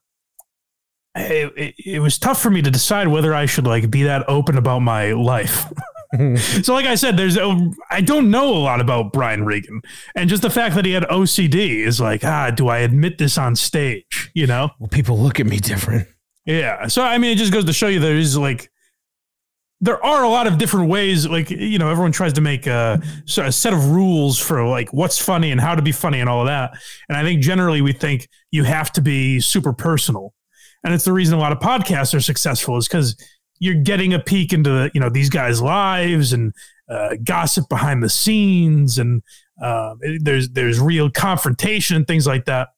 it, it, it was tough for me to decide whether I should like be that open about my life. so, like I said, there's a, I don't know a lot about Brian Regan, and just the fact that he had OCD is like, ah, do I admit this on stage? You know? Well, people look at me different. Yeah. So, I mean, it just goes to show you there is like. There are a lot of different ways, like you know, everyone tries to make a, a set of rules for like what's funny and how to be funny and all of that. And I think generally we think you have to be super personal, and it's the reason a lot of podcasts are successful is because you're getting a peek into the, you know these guys' lives and uh, gossip behind the scenes, and uh, there's there's real confrontation and things like that.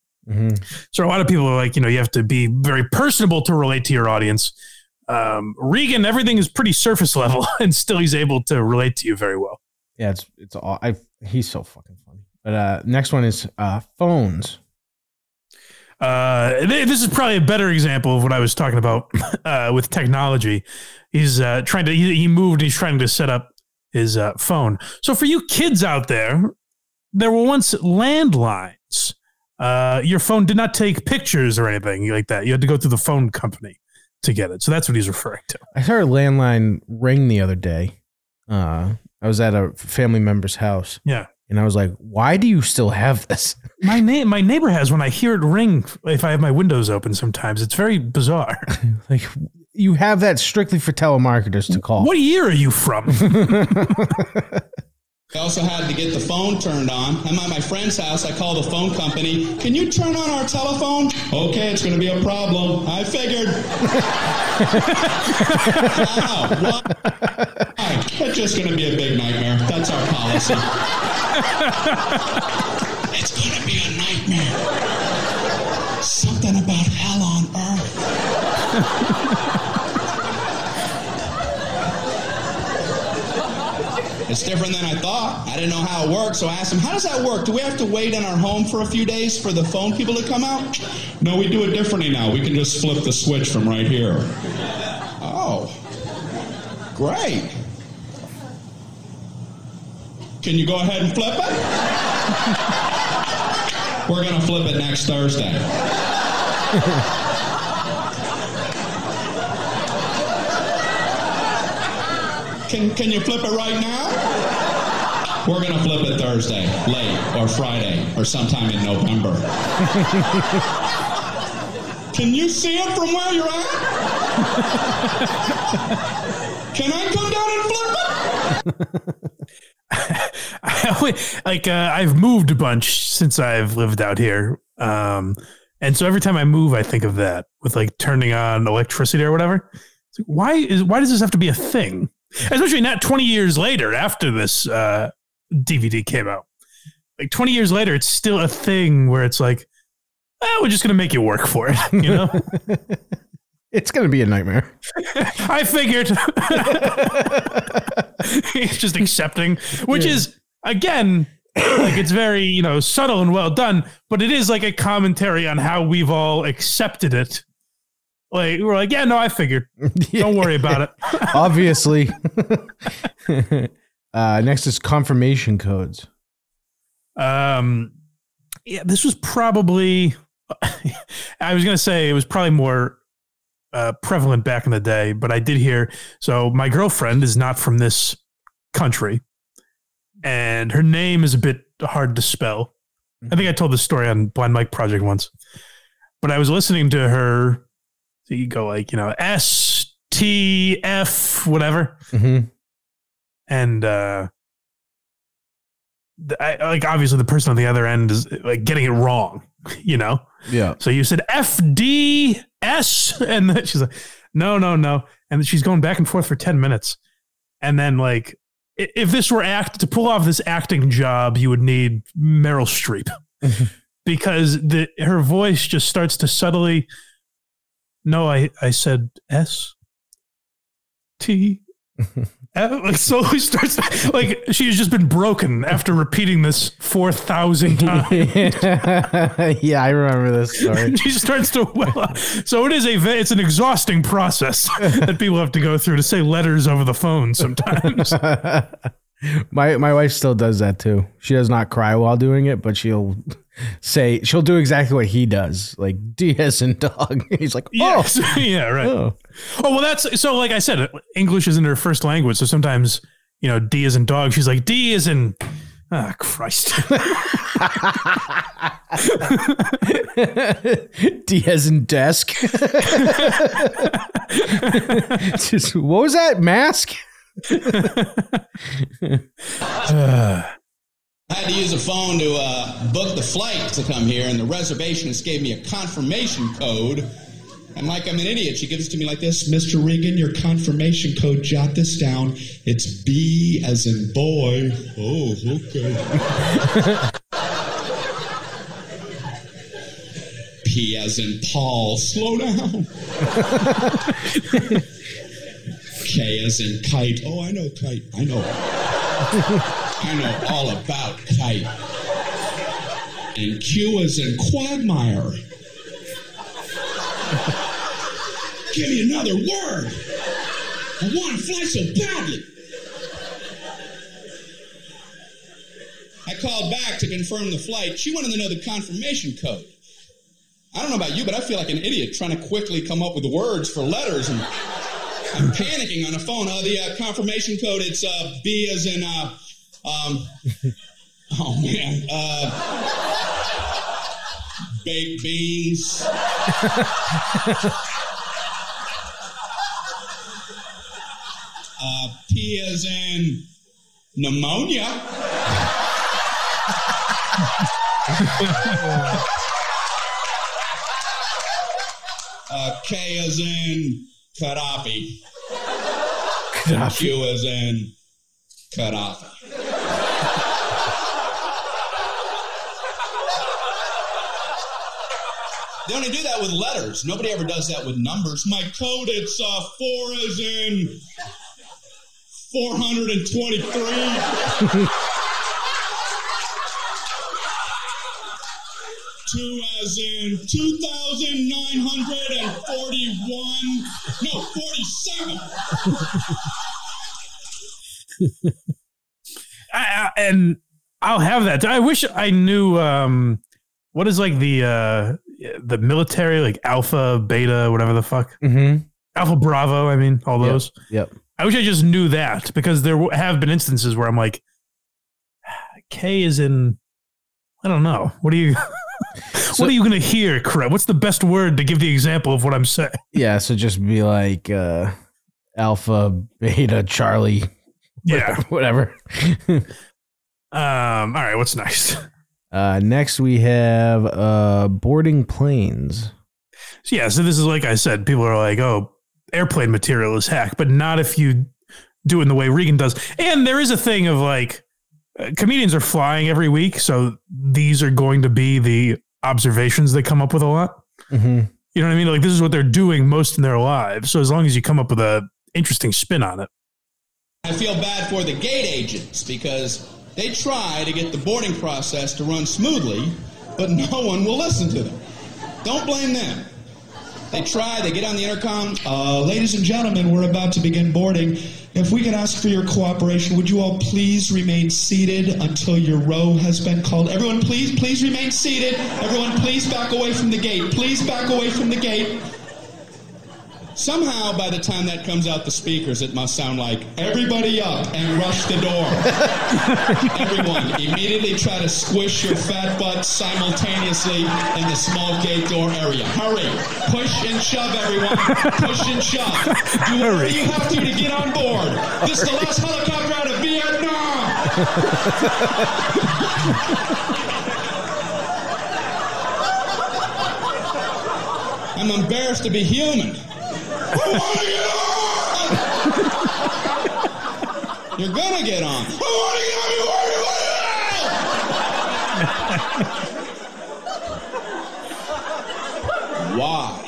So a lot of people are like, you know, you have to be very personable to relate to your audience. Um, Regan, everything is pretty surface level, and still he's able to relate to you very well. Yeah, it's it's all. I he's so fucking funny. But uh, next one is uh, phones. Uh, this is probably a better example of what I was talking about uh, with technology. He's uh, trying to he, he moved. He's trying to set up his uh, phone. So for you kids out there, there were once landlines. Uh, your phone did not take pictures or anything like that. You had to go through the phone company to get it. So that's what he's referring to. I heard a landline ring the other day. Uh, I was at a family member's house, Yeah. And I was like, "Why do you still have this?" My na- my neighbor has when I hear it ring if I have my windows open sometimes. It's very bizarre. like, you have that strictly for telemarketers to call. what year are you from? I also had to get the phone turned on. I'm at my friend's house. I call the phone company. Can you turn on our telephone? Okay, it's going to be a problem. I figured. wow. Why? It's just going to be a big nightmare. That's our policy. it's going to be a nightmare. Something about hell on earth. It's different than I thought. I didn't know how it worked, so I asked him, How does that work? Do we have to wait in our home for a few days for the phone people to come out? No, we do it differently now. We can just flip the switch from right here. Oh, great. Can you go ahead and flip it? We're going to flip it next Thursday. Can, can you flip it right now? We're going to flip it Thursday, late, or Friday, or sometime in November. Can you see it from where you're at? Can I come down and flip it? Like uh, I've moved a bunch since I've lived out here, um, and so every time I move, I think of that with like turning on electricity or whatever. Like, why is why does this have to be a thing? Especially not twenty years later after this uh, DVD came out. Like twenty years later, it's still a thing where it's like, eh, we're just gonna make you work for it, you know. It's gonna be a nightmare. I figured. He's just accepting, which is again like it's very you know subtle and well done, but it is like a commentary on how we've all accepted it. Like we're like, yeah, no, I figured. Don't worry about it. Obviously. uh, next is confirmation codes. Um, yeah, this was probably. I was gonna say it was probably more uh, prevalent back in the day, but I did hear. So my girlfriend is not from this country, and her name is a bit hard to spell. I think I told this story on Blind Mike Project once, but I was listening to her. You go like you know S T F whatever, Mm-hmm. and uh, I, like obviously the person on the other end is like getting it wrong, you know. Yeah. So you said F D S, and then she's like, no, no, no, and then she's going back and forth for ten minutes, and then like, if this were act to pull off this acting job, you would need Meryl Streep, because the her voice just starts to subtly. No, I I said S T. Like slowly starts like she's just been broken after repeating this four thousand times. yeah, I remember this story. she starts to well up. So it is a it's an exhausting process that people have to go through to say letters over the phone sometimes. My my wife still does that too. She does not cry while doing it, but she'll say she'll do exactly what he does, like D as in dog. He's like, oh, Yes. yeah, right. oh. Oh well, that's so. Like I said, English isn't her first language, so sometimes you know D is in dog. She's like D is in. Ah, Christ. D as in desk. Just, what was that mask? I had to use a phone to uh, book the flight to come here, and the reservationist gave me a confirmation code. And like I'm an idiot, she gives it to me like this Mr. Regan, your confirmation code, jot this down. It's B as in boy. Oh, okay. P as in Paul. Slow down. K as in kite. Oh, I know kite. I know. I know all about kite. And Q as in quagmire. Give me another word. I want to fly so badly. I called back to confirm the flight. She wanted to know the confirmation code. I don't know about you, but I feel like an idiot trying to quickly come up with words for letters and I'm panicking on the phone. Oh, the uh, confirmation code, it's uh, B as in, uh, um, oh man, uh, baked beans. uh, P as in pneumonia. uh, K as in Gaddafi. Q as in Gaddafi. They only do that with letters. Nobody ever does that with numbers. My code, it's uh, four is in 423. Two as in 2,941. No, 47. I, I- and I'll have that. I wish I knew um, what is like the uh, the military, like Alpha, Beta, whatever the fuck, Mm-hmm. Alpha, Bravo. I mean, all those. Yep. I wish I just knew that because there have been instances where I'm like, K is in. I don't know. What are you? what are you going to hear? Correct. What's the best word to give the example of what I'm saying? Yeah, so just be like, uh, Alpha, Beta, Charlie, Yeah. whatever. Um. All right. What's next? Uh, next, we have uh, boarding planes. So, yeah. So this is like I said. People are like, "Oh, airplane material is hack," but not if you do it in the way Regan does. And there is a thing of like comedians are flying every week, so these are going to be the observations they come up with a lot. Mm-hmm. You know what I mean? Like this is what they're doing most in their lives. So as long as you come up with a interesting spin on it, I feel bad for the gate agents because they try to get the boarding process to run smoothly, but no one will listen to them. Don't blame them. They try, they get on the intercom. Uh, ladies and gentlemen, we're about to begin boarding. If we could ask for your cooperation, would you all please remain seated until your row has been called? Everyone, please, please remain seated. Everyone, please back away from the gate. Please back away from the gate. Somehow, by the time that comes out the speakers, it must sound like Everybody up and rush the door. everyone immediately try to squish your fat butt simultaneously in the small gate door area. Hurry! Push and shove, everyone! Push and shove! Do whatever you have to to get on board. This is the last helicopter out of Vietnam. I'm embarrassed to be human. I want to get on! You're gonna get on. I want to get on. Why?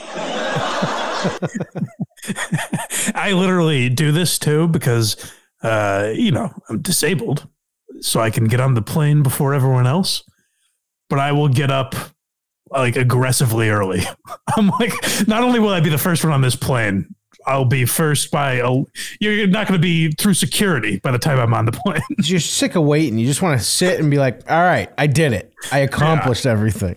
I literally do this too because, uh, you know, I'm disabled, so I can get on the plane before everyone else. But I will get up like aggressively early. I'm like, not only will I be the first one on this plane, I'll be first by a. You're not going to be through security by the time I'm on the plane. You're sick of waiting. You just want to sit and be like, all right, I did it. I accomplished everything.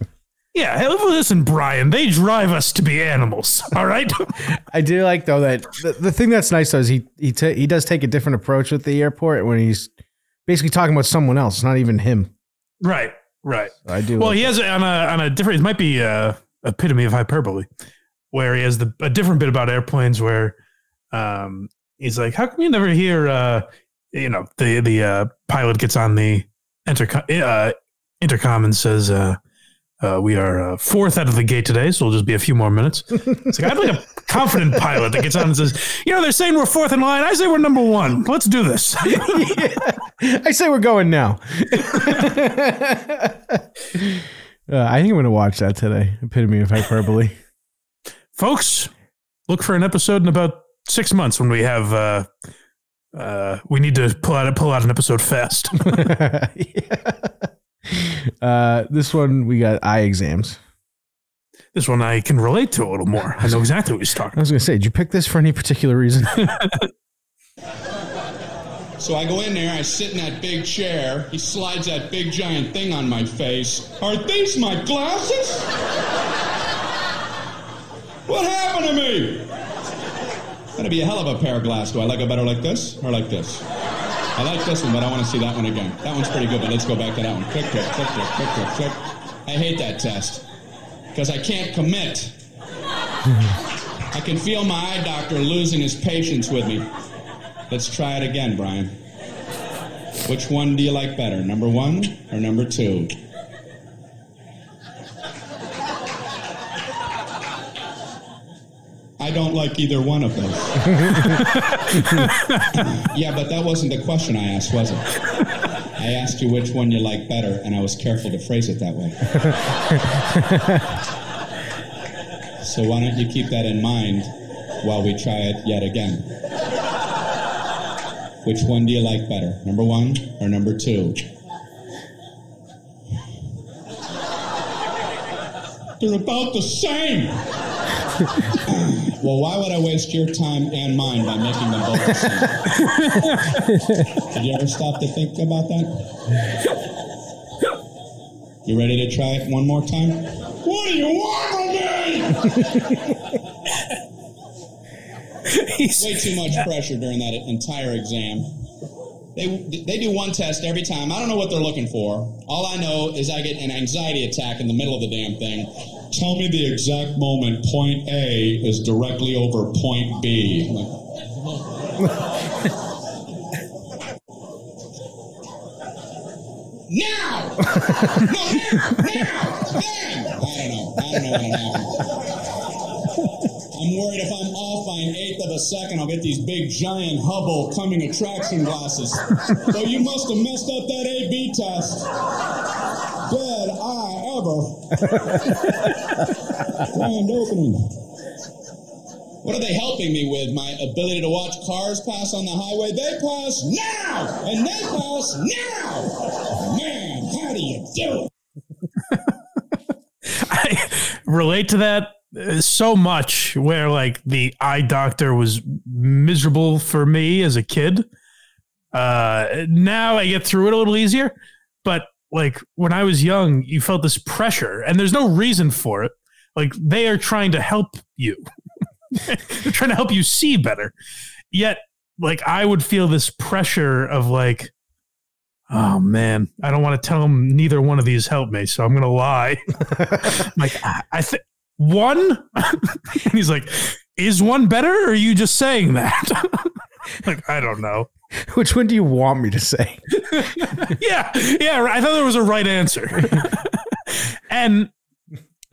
yeah, hey, listen, Brian. They drive us to be animals. All right. I do like though that the, the thing that's nice though is he he ta he does take a different approach with the airport when he's basically talking about someone else, not even him. right. Right. I do. Well, like he has on a on a different. It might be a epitome of hyperbole, where he has the a different bit about airplanes where, um, he's like, "How come you never hear?" Uh, you know, the the uh, pilot gets on the intercom uh, intercom and says, uh, uh, "We are uh, fourth out of the gate today, so it'll just be a few more minutes." It's like I'd like a confident pilot that gets on and says, "You know, they're saying we're fourth in line. I say we're number one. Let's do this." I say we're going now. Uh, I think I'm going to watch that today. Epitome of hyperbole. folks look for an episode in about six months when we have uh uh we need to pull out pull out an episode fast uh, this one we got eye exams. This one i can relate to a little more i know exactly what he's talking. I was going to say, did you pick this for any particular reason? So I go in there, I sit in that big chair. He slides that big giant thing on my face. Are these my glasses? what happened to me? That'd be a hell of a pair of glasses. Do I like it better like this or like this? I like this one, but I want to see that one again. That one's pretty good, but let's go back to that one. Click, click, click, click, click, click, click. I hate that test because I can't commit. I can feel my eye doctor losing his patience with me. Let's try it again, Brian. Which one do you like better, number one or number two? I don't like either one of those. yeah, but that wasn't the question I asked, was it? I asked you which one you like better, and I was careful to phrase it that way. so why don't you keep that in mind while we try it yet again? Which one do you like better, number one or number two? They're about the same. Well, why would I waste your time and mine by making them both the same? Did you ever stop to think about that? You ready to try it one more time? What do you want from me? Way too much pressure during that entire exam. They, they do one test every time. I don't know what they're looking for. All I know is I get an anxiety attack in the middle of the damn thing. Tell me the exact moment point A is directly over point B. Like, Now! no, now! Now! Bang! I don't know. I don't know what happened. I'm worried if I'm off by an eighth of a second, I'll get these big, giant Hubble coming attraction glasses. so you must have messed up that A-B test. Dead. Grand opening. What are they helping me with? My ability to watch cars pass on the highway? They pass now! And they pass now! Man, how do you do it? I relate to that uh, so much where like the eye doctor was miserable for me as a kid. Uh now I get through it a little easier, but like when I was young, you felt this pressure and there's no reason for it. Like they are trying to help you. They're trying to help you see better. Yet like I would feel this pressure of like Oh man, I don't want to tell them neither one of these help me, so I'm gonna lie. like I, I think one, and he's like, "Is one better, or are you just saying that?" like I don't know. Which one do you want me to say? yeah, yeah. I thought there was a right answer, and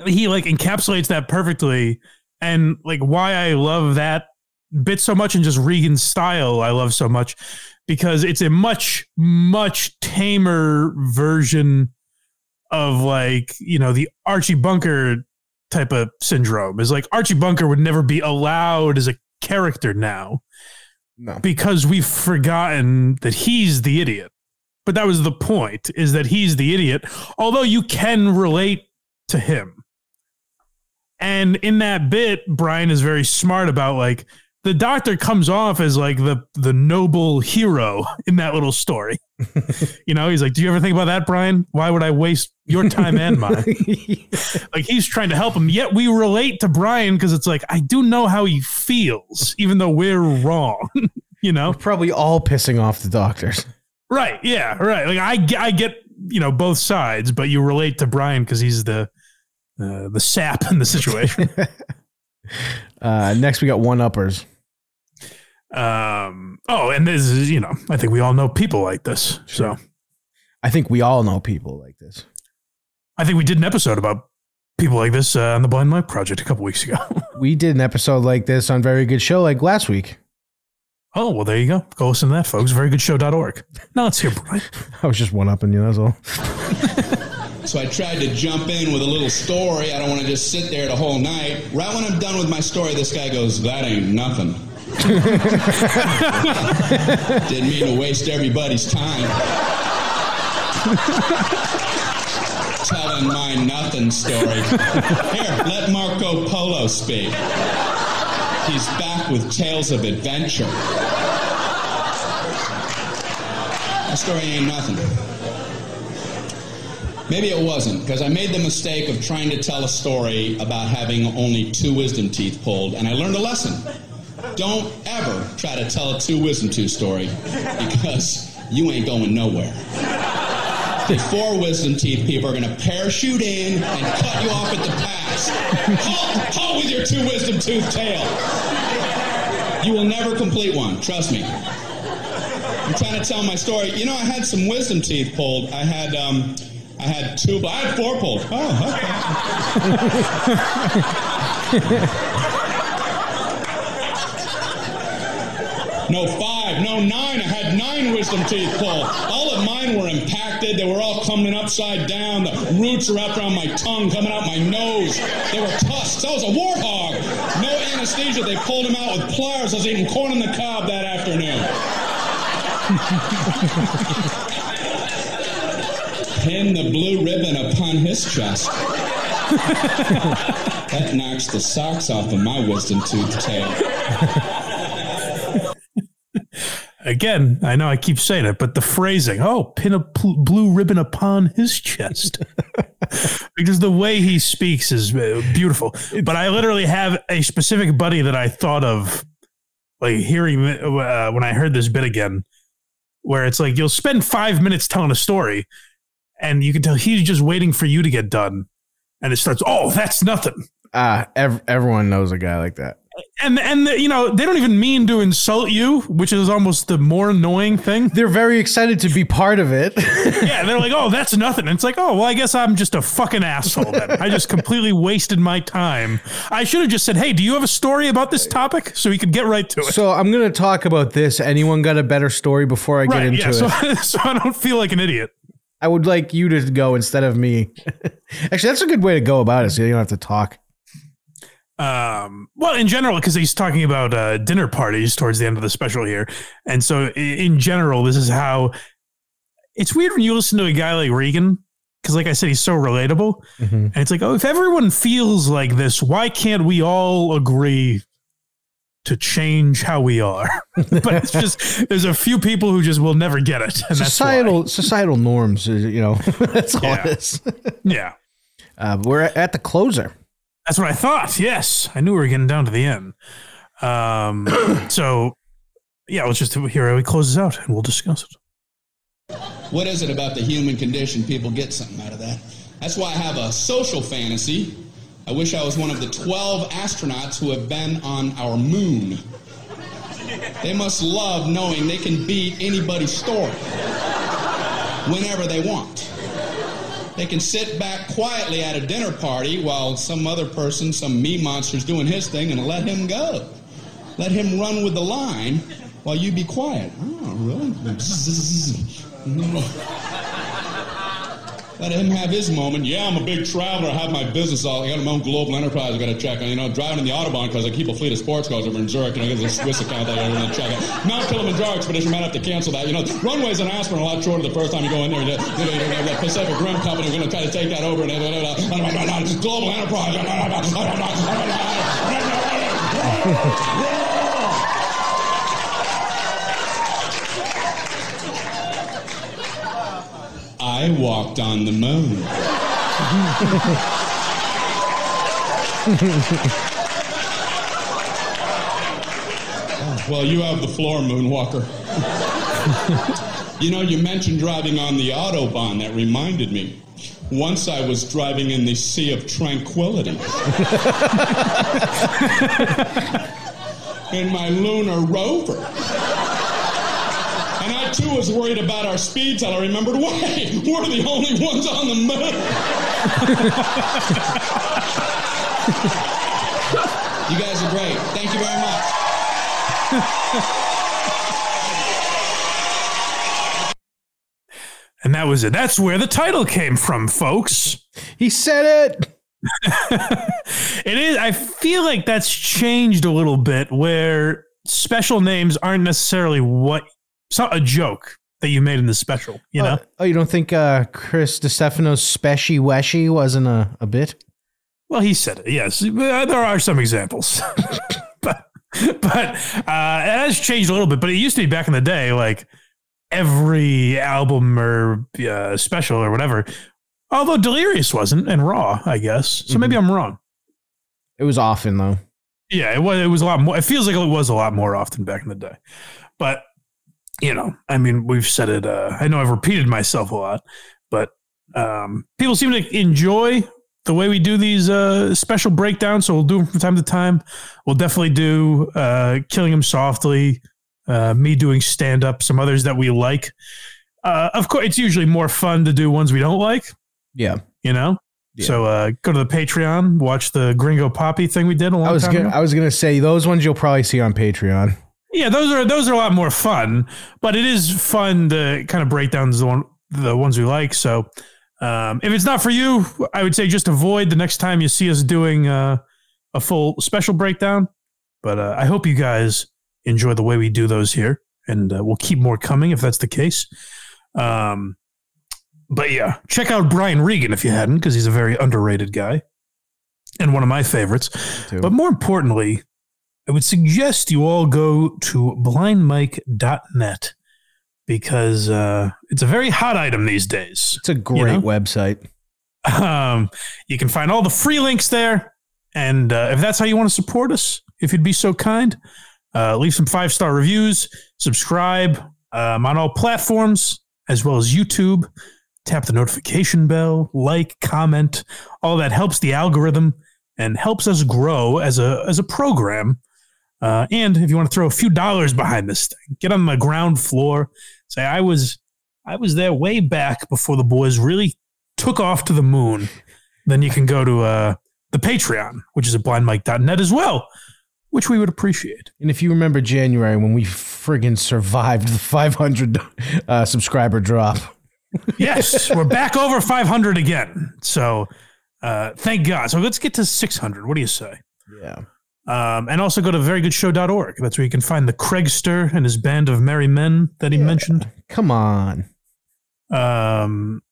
he like encapsulates that perfectly. And like why I love that bit so much, and just Regan's style, I love so much because it's a much much tamer version of like you know the Archie Bunker type of syndrome. Is like Archie Bunker would never be allowed as a character now No. because we've forgotten that he's the idiot. But that was the point is that he's the idiot, although you can relate to him. And in that bit, Brian is very smart about like the doctor comes off as like the the noble hero in that little story. you know, he's like, "Do you ever think about that, Brian? Why would I waste your time and mine?" like he's trying to help him. Yet we relate to Brian because it's like I do know how he feels, even though we're wrong. you know, Probably all pissing off the doctors. Right. Yeah. Right. Like I, I get you know both sides, but you relate to Brian because he's the uh, the sap in the situation. Uh, next, we got one uppers. Um. Oh, and this is you know I think we all know people like this. So I think we all know people like this. I think we did an episode about people like this uh, on the Blind Mike Project a couple weeks ago. We did an episode like this on Very Good Show like last week. oh well, there you go. Go listen to that, folks. Verygoodshow.org. Now let's hear Brian. I was just one upping you, that's all. So I tried to jump in with a little story. I don't want to just sit there the whole night. Right when I'm done with my story, this guy goes, That ain't nothing. Didn't mean to waste everybody's time. Telling my nothing story. Here, let Marco Polo speak. He's back with tales of adventure. That story ain't nothing. Maybe it wasn't, because I made the mistake of trying to tell a story about having only two wisdom teeth pulled, and I learned a lesson. Don't ever try to tell a two wisdom tooth story, because you ain't going nowhere. The four wisdom teeth people are going to parachute in and cut you off at the pass. Halt, halt with your two wisdom tooth tail. You will never complete one, trust me. I'm trying to tell my story. You know, I had some wisdom teeth pulled. I had um, I had two. I had four pulled. Oh, okay. no five, no nine. I had nine wisdom teeth pulled. All of mine were impacted. They were all coming upside down. The roots are wrapped around my tongue, coming out my nose. They were tusks. I was a warthog. No anesthesia. They pulled them out with pliers. I was eating corn on the cob that afternoon. Pin the blue ribbon upon his chest. that knocks the socks off of my wisdom tooth tail. Again, I know I keep saying it, but the phrasing, oh, pin a pl- blue ribbon upon his chest. because the way he speaks is uh, beautiful. But I literally have a specific buddy that I thought of, like hearing uh, when I heard this bit again, where it's like you'll spend five minutes telling a story, and you can tell he's just waiting for you to get done. And it starts, oh, that's nothing. Ah, ev- everyone knows a guy like that. And and you know they don't even mean to insult you, which is almost the more annoying thing. They're very excited to be part of it. yeah, they're like, "Oh, that's nothing." And it's like, "Oh, well, I guess I'm just a fucking asshole then. I just completely wasted my time. I should have just said, "Hey, do you have a story about this topic?" So we could get right to it. so I'm gonna talk about this. Anyone got a better story before I get right? into Yeah. it? So, so I don't feel like an idiot. I would like you to go instead of me. Actually, that's a good way to go about it. So you don't have to talk. Um, well, in general, because he's talking about uh, dinner parties towards the end of the special here, and so in general, this is how it's weird when you listen to a guy like Regan, because like I said, he's so relatable, and it's like, oh, if everyone feels like this, why can't we all agree to change how we are? but it's just there's a few people who just will never get it, and that's. Societal societal norms. You know, that's all Yeah. it is. Yeah, Uh, we're at the closer. That's what I thought. Yes, I knew we were getting down to the end. Um, so yeah, let's just hear how he closes out, and we'll discuss it. What is it about the human condition? People get something out of that. That's why I have a social fantasy. I wish I was one of the 12 astronauts who have been on our moon. They must love knowing they can beat anybody's story whenever they want. They can sit back quietly at a dinner party while some other person, some me monster's doing his thing and let him go. Let him run with the line while you be quiet. Oh, really? Let him have his moment. Yeah, I'm a big traveler. I have my business all. I got my own global enterprise. I got to check on. You know, driving in the autobahn because I keep a fleet of sports cars over in Zurich. You know, there's a Swiss account that I got to check out. Mount Kilimanjaro expedition might have to cancel that. You know, runways in Aspen are a lot shorter the first time you go in there. You know, the Pacific Rim Company are going to try to take that over. And global enterprise. I walked on the moon. well, you have the floor, Moonwalker. you know, you mentioned driving on the Autobahn. That reminded me. Once I was driving in the Sea of Tranquility. in my lunar rover. And I too was worried about our speed till I remembered, wait, we're the only ones on the moon. you guys are great. Thank you very much. And that was it. That's where the title came from, folks. He said it. It is. I feel like that's changed a little bit, where special names aren't necessarily what. It's not a joke that you made in the special. You know. Oh, oh, you don't think uh, Chris Distefano's Speshy Weshy wasn't a, a bit? Well, he said it. Yes, there are some examples, but but uh, it has changed a little bit. But it used to be back in the day, like every album or uh, special or whatever. Although Delirious wasn't, and Raw, I guess. So maybe I'm wrong. It was often though. Yeah, it was. It was a lot more. It feels like it was a lot more often back in the day, but you know, I mean, we've said it. Uh, I know I've repeated myself a lot, but um, people seem to enjoy the way we do these uh, special breakdowns. So we'll do them from time to time. We'll definitely do uh, "Killing Him Softly," uh, me doing stand up, some others that we like. Uh, of course, it's usually more fun to do ones we don't like. Yeah. You know. Yeah. So uh, go to the Patreon, watch the Gringo Poppy thing we did a long I was time gonna, ago. I was gonna say those ones you'll probably see on Patreon. Yeah, those are those are a lot more fun, but it is fun to kind of break down the one the ones we like. So um, if it's not for you, I would say just avoid the next time you see us doing uh, a full special breakdown. But uh, I hope you guys enjoy the way we do those here, and uh, we'll keep more coming if that's the case. Um, but yeah, check out Brian Regan if you hadn't, because he's a very underrated guy and one of my favorites. But more importantly, I would suggest you all go to blindmike.net because uh, it's a very hot item these days. It's a great know? website. Um, you can find all the free links there. And uh, if that's how you want to support us, if you'd be so kind, uh, leave some five star reviews, subscribe um, on all platforms as well as YouTube. Tap the notification bell, like, comment. All that helps the algorithm and helps us grow as a as a program. Uh, and if you want to throw a few dollars behind this thing, get on the ground floor. Say I was I was there way back before the boys really took off to the moon. Then you can go to uh, the Patreon, which is at blindmike.net as well, which we would appreciate. And if you remember January when we friggin' survived the 500 uh, subscriber drop. yes, we're back over 500 again. So uh, thank God. So let's get to 600. What do you say? Yeah. Um, and also go to verygoodshow.org. That's where you can find the Craigster and his band of merry men that he mentioned. Come on. Um,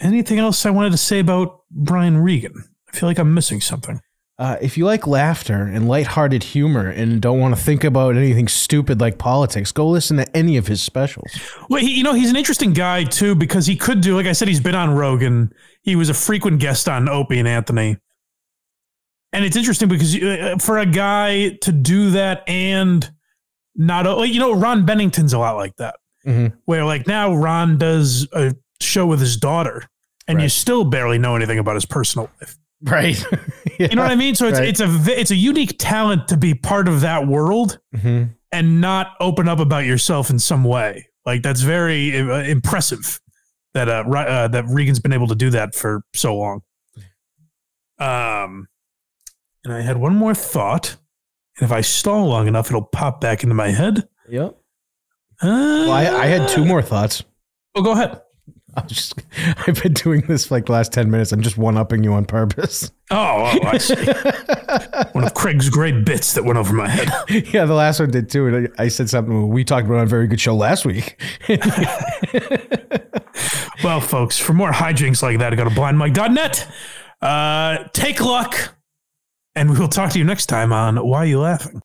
anything else I wanted to say about Brian Regan? I feel like I'm missing something. Uh, if you like laughter and lighthearted humor and don't want to think about anything stupid like politics, go listen to any of his specials. Well, he, you know, he's an interesting guy too because he could do, like I said, he's been on Rogan. He was a frequent guest on Opie and Anthony. And it's interesting because uh, for a guy to do that and not, you know, Ron Bennington's a lot like that, Mhm. where like now Ron does a show with his daughter and you still barely know anything about his personal life. Right. You know what I mean? So it's Right. it's a it's a unique talent to be part of that world Mhm. and not open up about yourself in some way. Like that's very uh, impressive that uh, uh that Regan's been able to do that for so long. Um, and I had one more thought, and if I stall long enough, it'll pop back into my head. Yep. Uh, Well, I, I had two more thoughts. Oh, go ahead. I'm just, I've been doing this for like the last 10 minutes. I'm just one upping you on purpose. Oh, oh, I see. one of Craig's great bits that went over my head. yeah, the last one did too. And I I said something we talked about on a very good show last week. Well, folks, for more hijinks like that, go to blindmike.net. Uh, take luck, and we will talk to you next time on Why You Laughing.